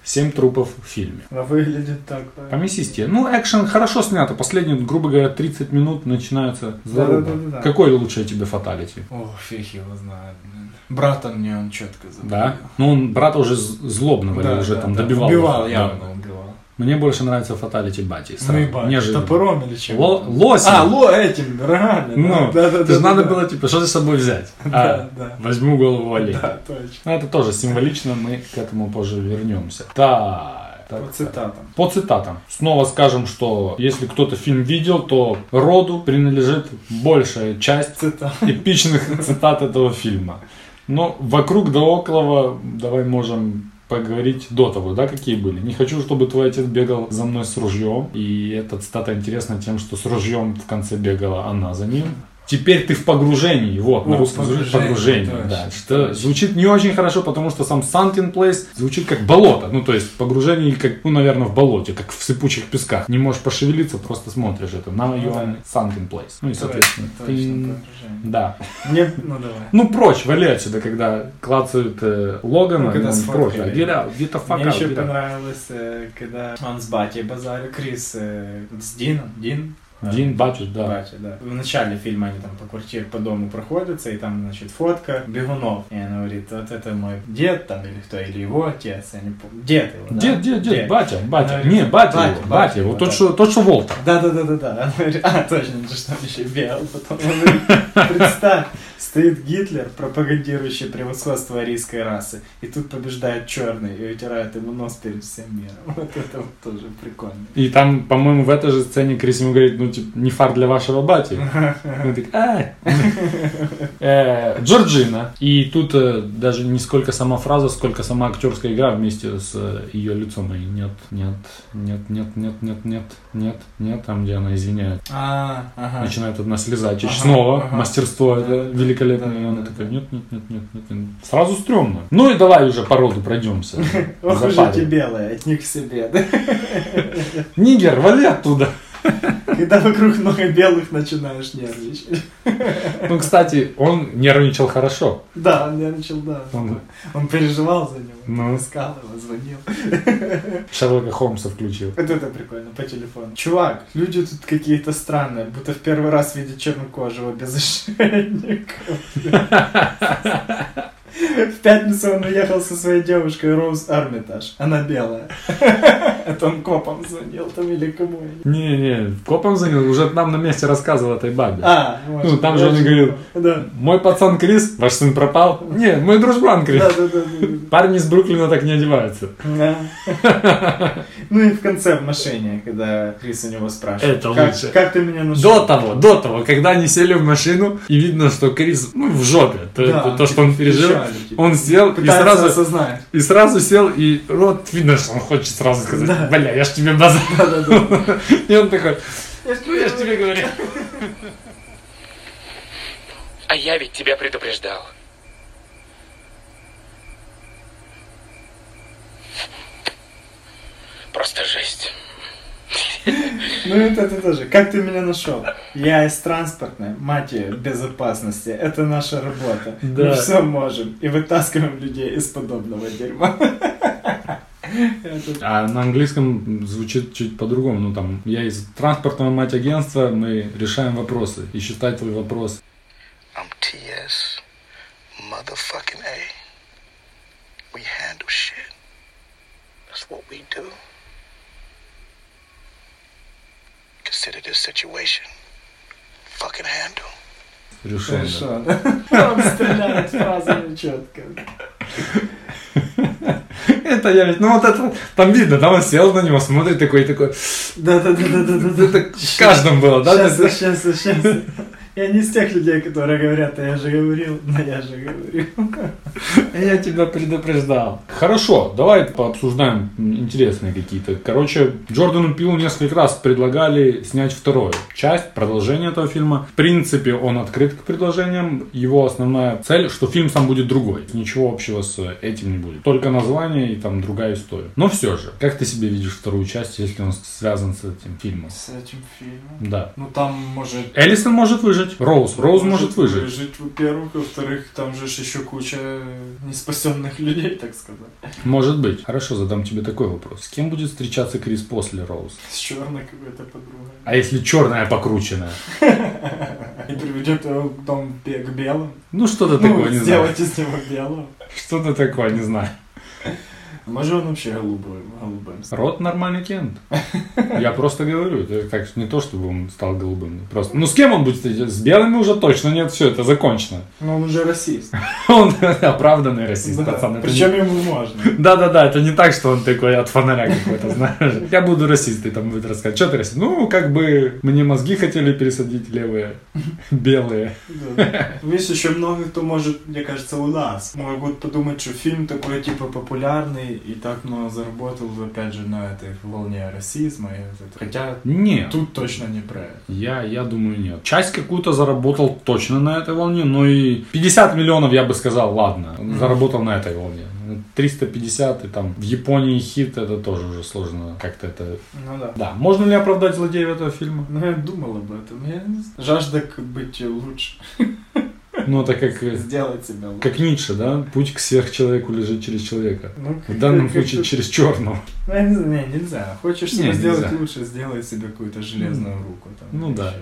да. 7 трупов в фильме. да. А выглядит так. э, По мясисте. Ну, экшен хорошо снято. Последние, грубо говоря, 30 минут начинается заруба. Да-да-да-да. Какой лучший тебе фаталити? О, фиг его знает. блин. Брата мне он четко забил. Да? Ну, он брата уже з- злобно валил, уже там добивал. Убивал, Да. явно убивал. Мне больше нравится фаталити Бати. Ну и нежели- топором или чем? Ло- лосем. А, ло этим, рогами. Ну, да, да, да, да, надо да. было, типа, что ты с собой взять? Да, А, да. Возьму голову оленя. Да, точно. Ну, это тоже символично, мы к этому позже вернемся. Так. так, По так. цитатам. По цитатам. Снова скажем, что если кто-то фильм видел, то роду принадлежит большая часть Цитат. эпичных цитат этого фильма. Но вокруг да около давай можем поговорить до того, да, какие были. Не хочу, чтобы твой отец бегал за мной с ружьем. И эта цитата интересна тем, что с ружьем в конце бегала она за ним. Теперь ты в погружении. Вот, на О, русском звучит погружение, погружение. Да, что звучит не очень хорошо, потому что сам Sunken Place звучит как болото. Ну, то есть погружение, как, ну, наверное, в болоте, как в сыпучих песках. Не можешь пошевелиться, просто смотришь это. Now Ну да. in Sunken Place. Ну и, соответственно, Точно, ты- да. Мне, ну давай. Ну, прочь, вали отсюда, когда клацают э, Логана, Ну, когда он сфоткали. прочь. the fuck Мне еще понравилось, э, когда он с батей базарил, Крис э, с Дином, Дин? Дин Батюш, да. Батя, да. В начале фильма они там по квартире, по дому проходятся, и там, значит, фотка бегунов. И она говорит, вот это мой дед там, или кто, или его отец, я не помню. Дед его, да? Дед, дед, дед, батя, батя. Она Не, батя, батя, его, батя батя, его, вот тот, что, тот, что Волтер. Да, да, да, да, да. Она говорит, а, точно, ты что там еще бегал. Потом он говорит, представь, стоит Гитлер, пропагандирующий превосходство арийской расы, и тут побеждает черный и утирает ему нос перед всем миром. Вот это вот тоже прикольно. И там, по-моему, в этой же сцене Крис ему говорит, ну, типа, не фар для вашего бати. Он такой, «А». Э, Джорджина. И тут э, даже не сколько сама фраза, сколько сама актерская игра вместе с э, ее лицом. И нет, нет, нет, нет, нет, нет, нет, нет, нет, там, где она извиняет. А. Начинает одна слеза течь. Ага, Снова мастерство это Да, и она такая, нет, нет, нет, нет, нет, нет. Сразу стрёмно. Ну и давай уже по роду пройдемся. Ох уж эти белые, от них себе? Нигер, вали оттуда. Когда вокруг много белых начинаешь нервничать. Ну, кстати, он нервничал хорошо. Да, он нервничал, да. Он- Он переживал за него, Ну. искал его, звонил. Шерлока Холмса включил. Вот это прикольно, по телефону. Чувак, люди тут какие-то странные, будто в первый раз видят чернокожего без ошейников. В пятницу он уехал со своей девушкой Роуз Армитаж. Она белая. Это он копом звонил там или кому. Не-не, копом занял, уже нам на месте рассказывал этой бабе. А, может, Ну, там же он и говорил. Да. Мой пацан Крис, ваш сын пропал. Не, мой дружбан Крис. Да, да, да, да, да. Парни из Бруклина так не одеваются. Да. Ну и в конце в машине, когда Крис у него спрашивает. Это как, лучше. Как ты меня нашел? До того, до того, когда они сели в машину, и видно, что Крис, ну, в жопе. То, Да, то, то, что он типа, пережил. Печали, типа. Он сел и сразу, осознать. и сразу сел, и рот видно, что он хочет сразу сказать, Да. бля, я ж тебе базар. Да, да, да. И он такой, ну, я ж тебе говорю. А я ведь тебя предупреждал. Просто жесть. Ну это, это тоже. Как ты меня нашел? Я из транспортной, мать ее, безопасности. Это наша работа. Мы Да. все можем. И вытаскиваем людей из подобного дерьма. А на английском звучит чуть по-другому. Ну там, я из транспортного мать агентства, мы решаем вопросы. И считай твой вопрос. I'm TS motherfucking A. We handle shit. That's what we do. Consider this situation fucking handle. Решен. да. Хорошо. Он стреляет фразами четко. Это я ведь, ну вот это, там видно, да, он сел на него, смотрит такой, такой, Да-да-да-да-да-да. это в каждом было, да? Сейчас, сейчас, сейчас. Я не из тех людей, которые говорят, а я же говорил, но я же говорил. Я тебя предупреждал. Хорошо, давай пообсуждаем интересные какие-то. Короче, Джордану Пилу несколько раз предлагали снять вторую часть, продолжение этого фильма. В принципе, он открыт к предложениям. Его основная цель, что фильм сам будет другой. Ничего общего с этим не будет. Только название и там другая история. Но все же, как ты себе видишь вторую часть, если он связан с этим фильмом? С этим фильмом. Да. Ну там может... Эллисон может выжить. Роуз. Роуз может выжить. Выжить, во-первых. Во-вторых, там же еще куча неспасенных людей, так сказать. Может быть. Хорошо, задам тебе такой вопрос. С кем будет встречаться Крис после Роуз? С черной какой-то подругой. А если черная покрученная? И приведет его бе- к белым. Ну, что-то Ну, такое, не знаю. сделать из него белого. Что-то такое, не знаю. Может он вообще голубой, голубым. стал. Рот нормальный Кент. Я просто говорю, это как не то, чтобы он стал голубым. Просто, ну с кем он будет встречаться? С белыми уже точно нет, все, это закончено. Но он уже расист. Он оправданный расист, Да, Причем не- ему можно. Да-да-да, это не так, что он такой от фонаря какой-то, знаешь. Я буду расист, и там будет рассказывать. Что ты расист? Ну, как бы мне мозги хотели пересадить левые, белые. Да. Есть еще много кто может, мне кажется, у нас. Могут подумать, что фильм такой типа популярный и так много заработал, опять же, на этой волне расизма. и вот это. Хотя Нет. тут точно не про это. Я, я думаю, нет. Часть какую-то заработал точно на этой волне, но и 50 миллионов, я бы сказал, ладно, заработал на этой волне. 350 и там в Японии хит, это тоже уже сложно как-то это... Ну да. Да, можно ли оправдать злодеев этого фильма? Ну, я думал об этом. Я не знаю. Жажда быть лучше. Ну, это как, э, Сделать себя лучше. как Ницше, да? Путь к сверхчеловеку лежит через человека. Ну, В данном случае через черного. Ну, не нельзя. Хочешь себя сделать лучше, сделай себе какую-то железную руку. Там, Ну да.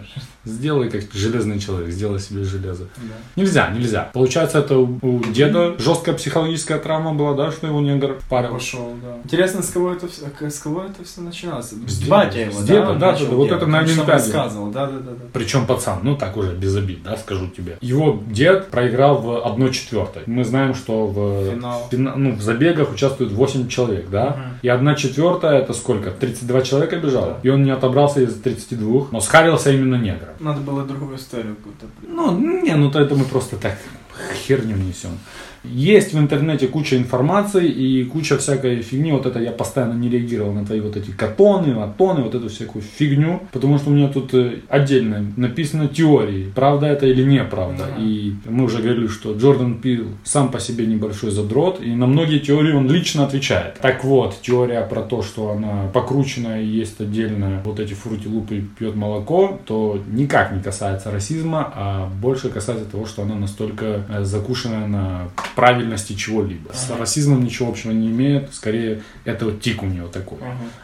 Сделай как железный человек, сделай себе железо. Нельзя, нельзя. Получается, это у деда жесткая психологическая травма была, да, что его негр впарил. Пошел, да. Интересно, с кого это все, с кого это все начиналось? С батя его, С да? деда, да, вот это на Олимпиаде. да, да, да. Причем пацан, ну так уже без обид, да, скажу тебе. Его дед проиграл в 1 четвертой. Мы знаем, что в, Финал. фина- ну, в забегах участвует 8 человек, да? Мгм. И 1 четвертая это сколько? 32 человека бежало. И он не отобрался из 32, но схарился именно негром. Надо было другую историю какую-то. Ну, не, ну то это мы просто так херню несем. Есть в интернете куча информации и куча всякой фигни. Вот это я постоянно не реагировал на твои вот эти катоны, атоны, вот эту всякую фигню. Потому что у меня тут э, отдельно написано теории, правда это или неправда. Мгм. И мы уже говорили, что Джордан Пил сам по себе небольшой задрот. И на многие теории он лично отвечает. Так вот, теория про то, что она покрученная и есть отдельно вот эти фрути-лупы пьет молоко, то никак не касается расизма, а больше касается того, что она настолько э, закушена на правильности чего-либо. С расизмом ничего общего не имеет, скорее это вот тик у нее такой.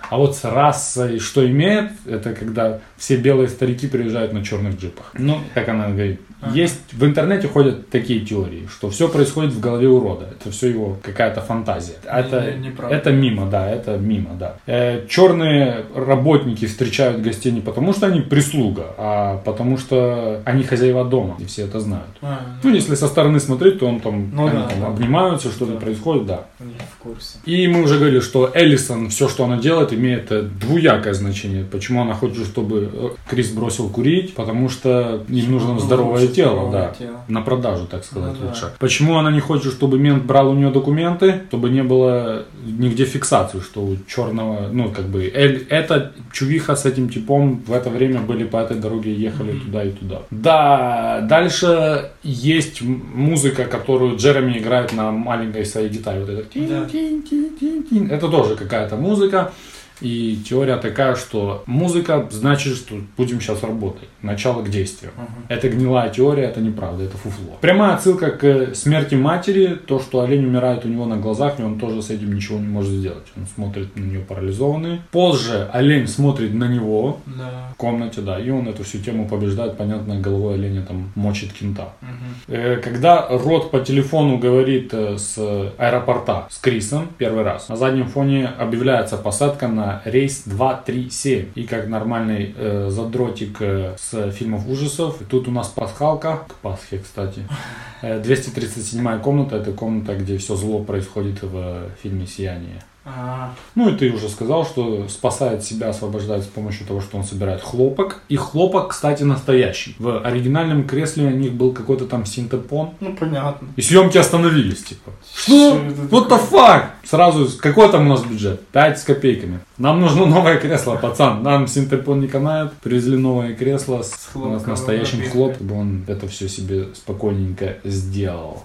А вот с расой что имеет, это когда все белые старики приезжают на черных джипах. Ну, как она говорит, есть в интернете ходят такие теории, что все происходит в голове урода. Это все его какая-то фантазия. Это, не- неправда. это мимо, да, это мимо, да. Э, черные работники встречают гостей не потому, что они прислуга, а потому что они хозяева дома, и все это знают. А, Ну, если со стороны смотреть, то он там, Ну они да, там да. обнимаются, что-то Да. происходит, да. не в курсе. И мы уже говорили, что Эллисон, все, что она делает, имеет двуякое значение. Почему она хочет, чтобы э, Крис бросил курить? Потому что им нужно здоровое тело, да. тело. На продажу, так сказать, Ну да. лучше. Почему она не хочет, чтобы мент брал у нее документы, чтобы не было нигде фиксации, что у черного, ну, как бы, Эль, эта чувиха с этим типом в это время были по этой дороге, ехали туда и туда. Да, дальше есть музыка, которую Джереми играет на маленькой своей гитаре. Вот это Да. Это тоже какая-то музыка. И теория такая, что музыка значит, что будем сейчас работать. Начало к действию. Это гнилая теория, это неправда, это фуфло. Прямая отсылка к смерти матери, то, что олень умирает у него на глазах, и он тоже с этим ничего не может сделать. Он смотрит на нее парализованный. Позже олень смотрит на него Да. в комнате, да, и он эту всю тему побеждает, понятно, головой оленя там мочит кента. Э, Когда Рот по телефону говорит э, с аэропорта с Крисом первый раз, на заднем фоне объявляется посадка на на рейс 237. И как нормальный э, задротик э, с фильмов ужасов, тут у нас пасхалка, к Пасхе, кстати. Э, 237 комната, это комната, где все зло происходит в фильме «Сияние». А, Ну и ты уже сказал, что спасает себя, освобождает с помощью того, что он собирает хлопок. И хлопок, кстати, настоящий. В оригинальном кресле у них был какой-то там синтепон. ну понятно. И съемки остановились, типа. Что? Это What the fuck? Сразу, какой там у нас бюджет? 5 с копейками. Нам нужно новое кресло, пацан. Нам синтепон не канает. Привезли новое кресло с, с настоящим напиткой. хлоп, чтобы он это все себе спокойненько сделал.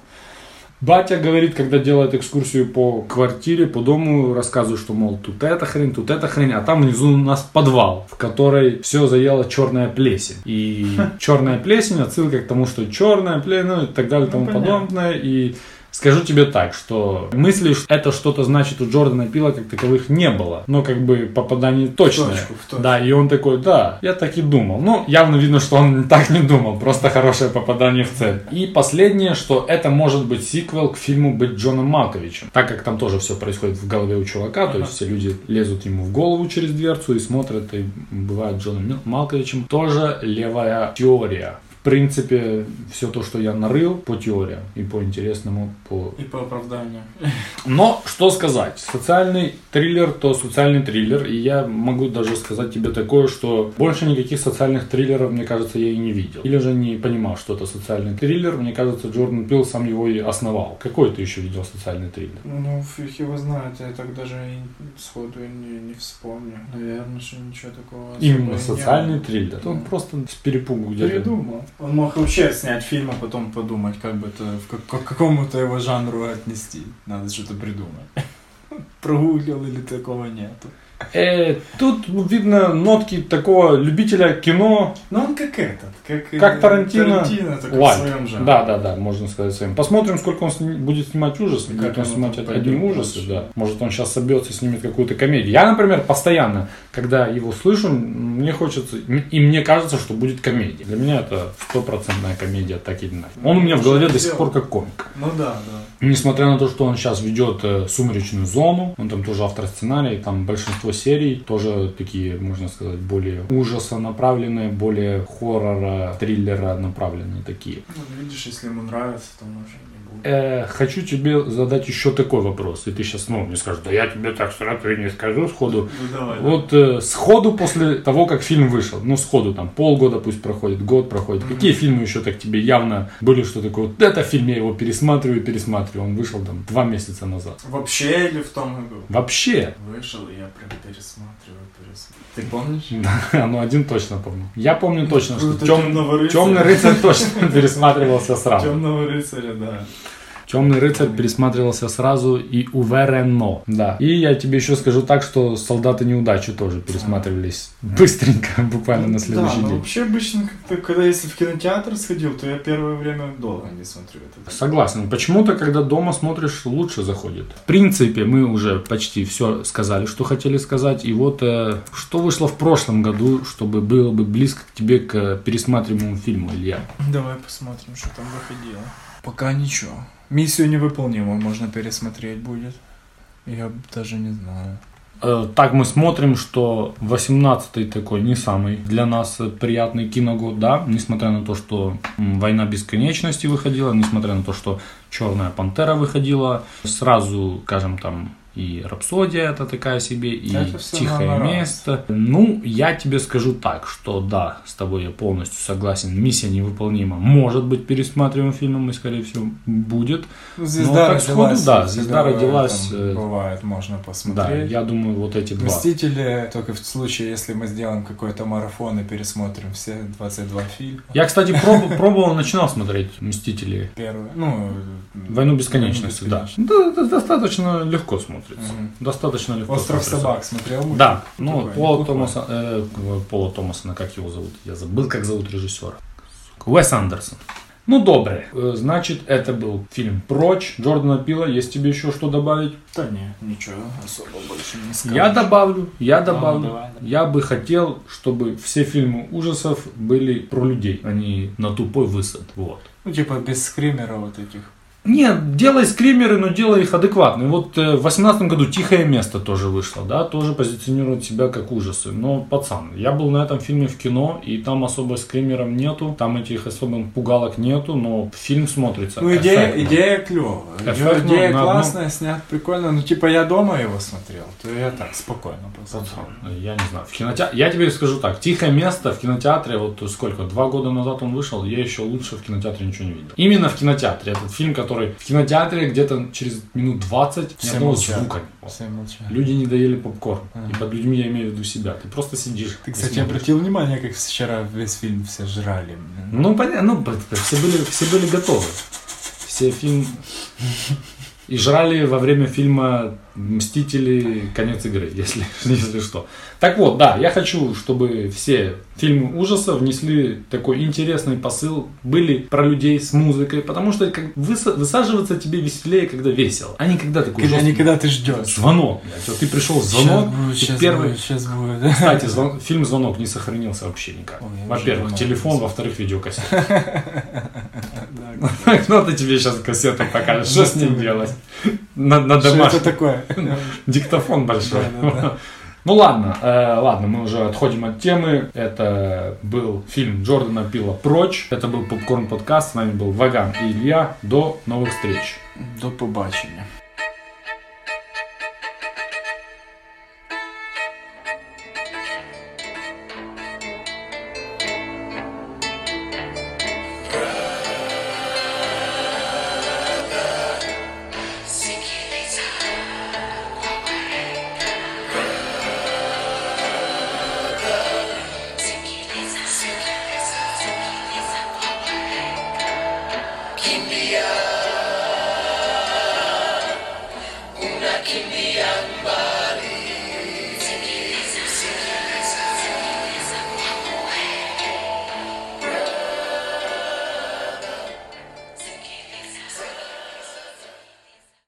Батя говорит, когда делает экскурсию по квартире, по дому, рассказывает, что, мол, тут эта хрень, тут эта хрень, а там внизу у нас подвал, в который все заела черная плесень. И черная плесень отсылка к тому, что черная плесень, ну и так далее, и тому понятно. подобное. И Скажу тебе так, что мысли, что это что-то значит у Джордана Пила как таковых не было. Но как бы попадание точное. точку, в точку. Да, и он такой, да, я так и думал. Ну, явно видно, что он так не думал, просто хорошее попадание в цель. И последнее, что это может быть сиквел к фильму «Быть Джоном Малковичем». Так как там тоже все происходит в голове у чувака, то есть все люди лезут ему в голову через дверцу и смотрят, и бывают Джоном Малковичем. Тоже левая теория. В принципе, все то, что я нарыл по теориям и по интересному, по И по оправданию. но что сказать? Социальный триллер, то социальный триллер. И я могу даже сказать тебе такое, что больше никаких социальных триллеров, мне кажется, я и не видел. Или же не понимал, что это социальный триллер. Мне кажется, Джордан Пил сам его и основал. Какой ты еще видел социальный триллер? Ну, фиг его знает, я так даже и сходу не, не вспомню. Наверное, что ничего такого Именно не социальный было. триллер. Он просто с перепугу где-то. Придумал. Он мог вообще снять фильм, а потом подумать, как бы это в как- к какому-то его жанру отнести. Надо что-то придумать. Прогуглил или такого нету. Э, тут видно нотки такого любителя кино, Ну он как этот, как, как Тарантино. Тарантино, только в Лайт. своем жанре. Да, да, да, можно сказать своим. Посмотрим, сколько он сни- будет снимать ужасы. Как Будет он снимать одни ужасы, дальше. да. Может, он сейчас собьется и снимет какую-то комедию. Я, например, постоянно, когда его слышу, мне хочется, и мне кажется, что будет комедия. Для меня это стопроцентная комедия, так или иначе. Он у меня в голове до сих пор как комик. Ну да, да. Несмотря на то, что он сейчас ведет э, «Сумеречную зону», он там тоже автор сценария, там большинство серий тоже такие, можно сказать, более ужаса направленные, более хоррора, триллера направленные такие. Ну, видишь, если ему нравится, то будет. Э, хочу тебе задать еще такой вопрос. И ты сейчас снова мне скажешь, да я тебе так сразу и не скажу сходу. Ну давай. Вот э, сходу после того, как фильм вышел, ну сходу там полгода пусть проходит, год проходит, какие фильмы еще так тебе явно были, что такое, вот это фильм, я его пересматриваю, пересматриваю, он вышел там два месяца назад. Вообще или в том году? Вообще. Вышел, и я прям пересматриваю, пересматриваю. Ты помнишь? Да, ну один точно помню. Я помню точно, что темный рыцарь точно пересматривался сразу. Темного рыцаря, да. Темный рыцарь пересматривался сразу и уверенно. Да. И я тебе еще скажу так, что солдаты неудачи тоже пересматривались быстренько, буквально на следующий да, но день. вообще обычно, как-то, когда если в кинотеатр сходил, то я первое время долго не смотрю это. Согласен. Почему-то, когда дома смотришь, лучше заходит. В принципе, мы уже почти все сказали, что хотели сказать. И вот э, что вышло в прошлом году, чтобы было бы близко к тебе к пересматриваемому фильму, Илья. Давай посмотрим, что там выходило. Пока ничего. Миссию невыполнимую можно пересмотреть будет. Я даже не знаю. Э, Так мы смотрим, что 18-й такой не самый для нас приятный киногод, да, несмотря на то, что «Война бесконечности» выходила, несмотря на то, что «Черная пантера» выходила, сразу, скажем, там и «Рапсодия» это такая себе, и Это «Тихое место». Ну, я тебе скажу так, что да, с тобой я полностью согласен, «Миссия невыполнима» может быть пересматриваемым фильмом и, скорее всего, будет. Звезда так сходу, родилась. да, «Звезда родилась», там э, Бывает, можно Да, посмотреть. я думаю, вот эти два. Мстители только в случае, если мы сделаем какой-то марафон и пересмотрим все 22 фильма. Я, кстати, проб- пробовал, начинал смотреть «Мстители». Первый, ну... «Войну бесконечности», да. Да, достаточно легко смотрится. Мгм. Достаточно легко Остров смотрится. собак смотрел? Да, ну, Такой, Пола. Томаса, э, Пола Томасона, как его зовут? Я забыл, как зовут режиссера. Уэс Андерсон. Ну, добре. Э, Значит, это был фильм «Прочь» Джордана Пила. Есть тебе еще что добавить? Да не, ничего особо больше не скажу. Я добавлю, я Ну, добавлю. давай, давай. Я бы хотел, чтобы все фильмы ужасов были про людей, а не на тупой высад. Вот. Ну, типа без скримеров вот этих. Нет, делай скримеры, но делай их адекватно. И вот э, в 18 году «Тихое место» тоже вышло, да, тоже позиционирует себя как ужасы. Но, пацан, я был на этом фильме в кино, и там особо скримеров нету, там этих особо пугалок нету, но фильм смотрится Ну, идея, эффектно. идея клевая. Эффектно, идея на одном- классная, снят прикольно. Ну, типа, я дома его смотрел, то я так, спокойно посмотрел. Я не знаю. В кинотеатре... Я тебе скажу так. «Тихое место» в кинотеатре, вот сколько, два года назад он вышел, я еще лучше в кинотеатре ничего не видел. Именно в кинотеатре. Этот фильм, который в кинотеатре где-то через минут 20 ни одного молчат. звука. Все молчали. Люди не доели попкорн. И под людьми я имею в виду себя. Ты просто сидишь. Ты, кстати, смотришь. обратил внимание, как вчера весь фильм все жрали? Ну, понятно, ну, все были, все были готовы. Все фильм... И жрали во время фильма «Мстители. Конец игры», если, если что. Так вот, да, я хочу, чтобы все фильмы ужасов внесли такой интересный посыл, были про людей с музыкой, потому что как выса- высаживаться тебе веселее, когда весело, а не когда такой Когда, жесткий не когда ты ждешь. звонок. блядь. Ты пришел звонок, Сейчас будет, сейчас первый... будет, сейчас будет. да. Кстати, звон- фильм «Звонок» не сохранился вообще никак. Ой, Во-первых, телефон, во-вторых, видеокассета. Ну, ты тебе сейчас кассету покажешь, что с ним делать? На, на Что это такое? диктофон большой. Ну ладно, э, ладно, мы уже отходим от темы. Это был фильм Джордана Пила «Прочь». Это был Попкорн подкаст. С вами был Ваган и Илья. До новых встреч. До побачення.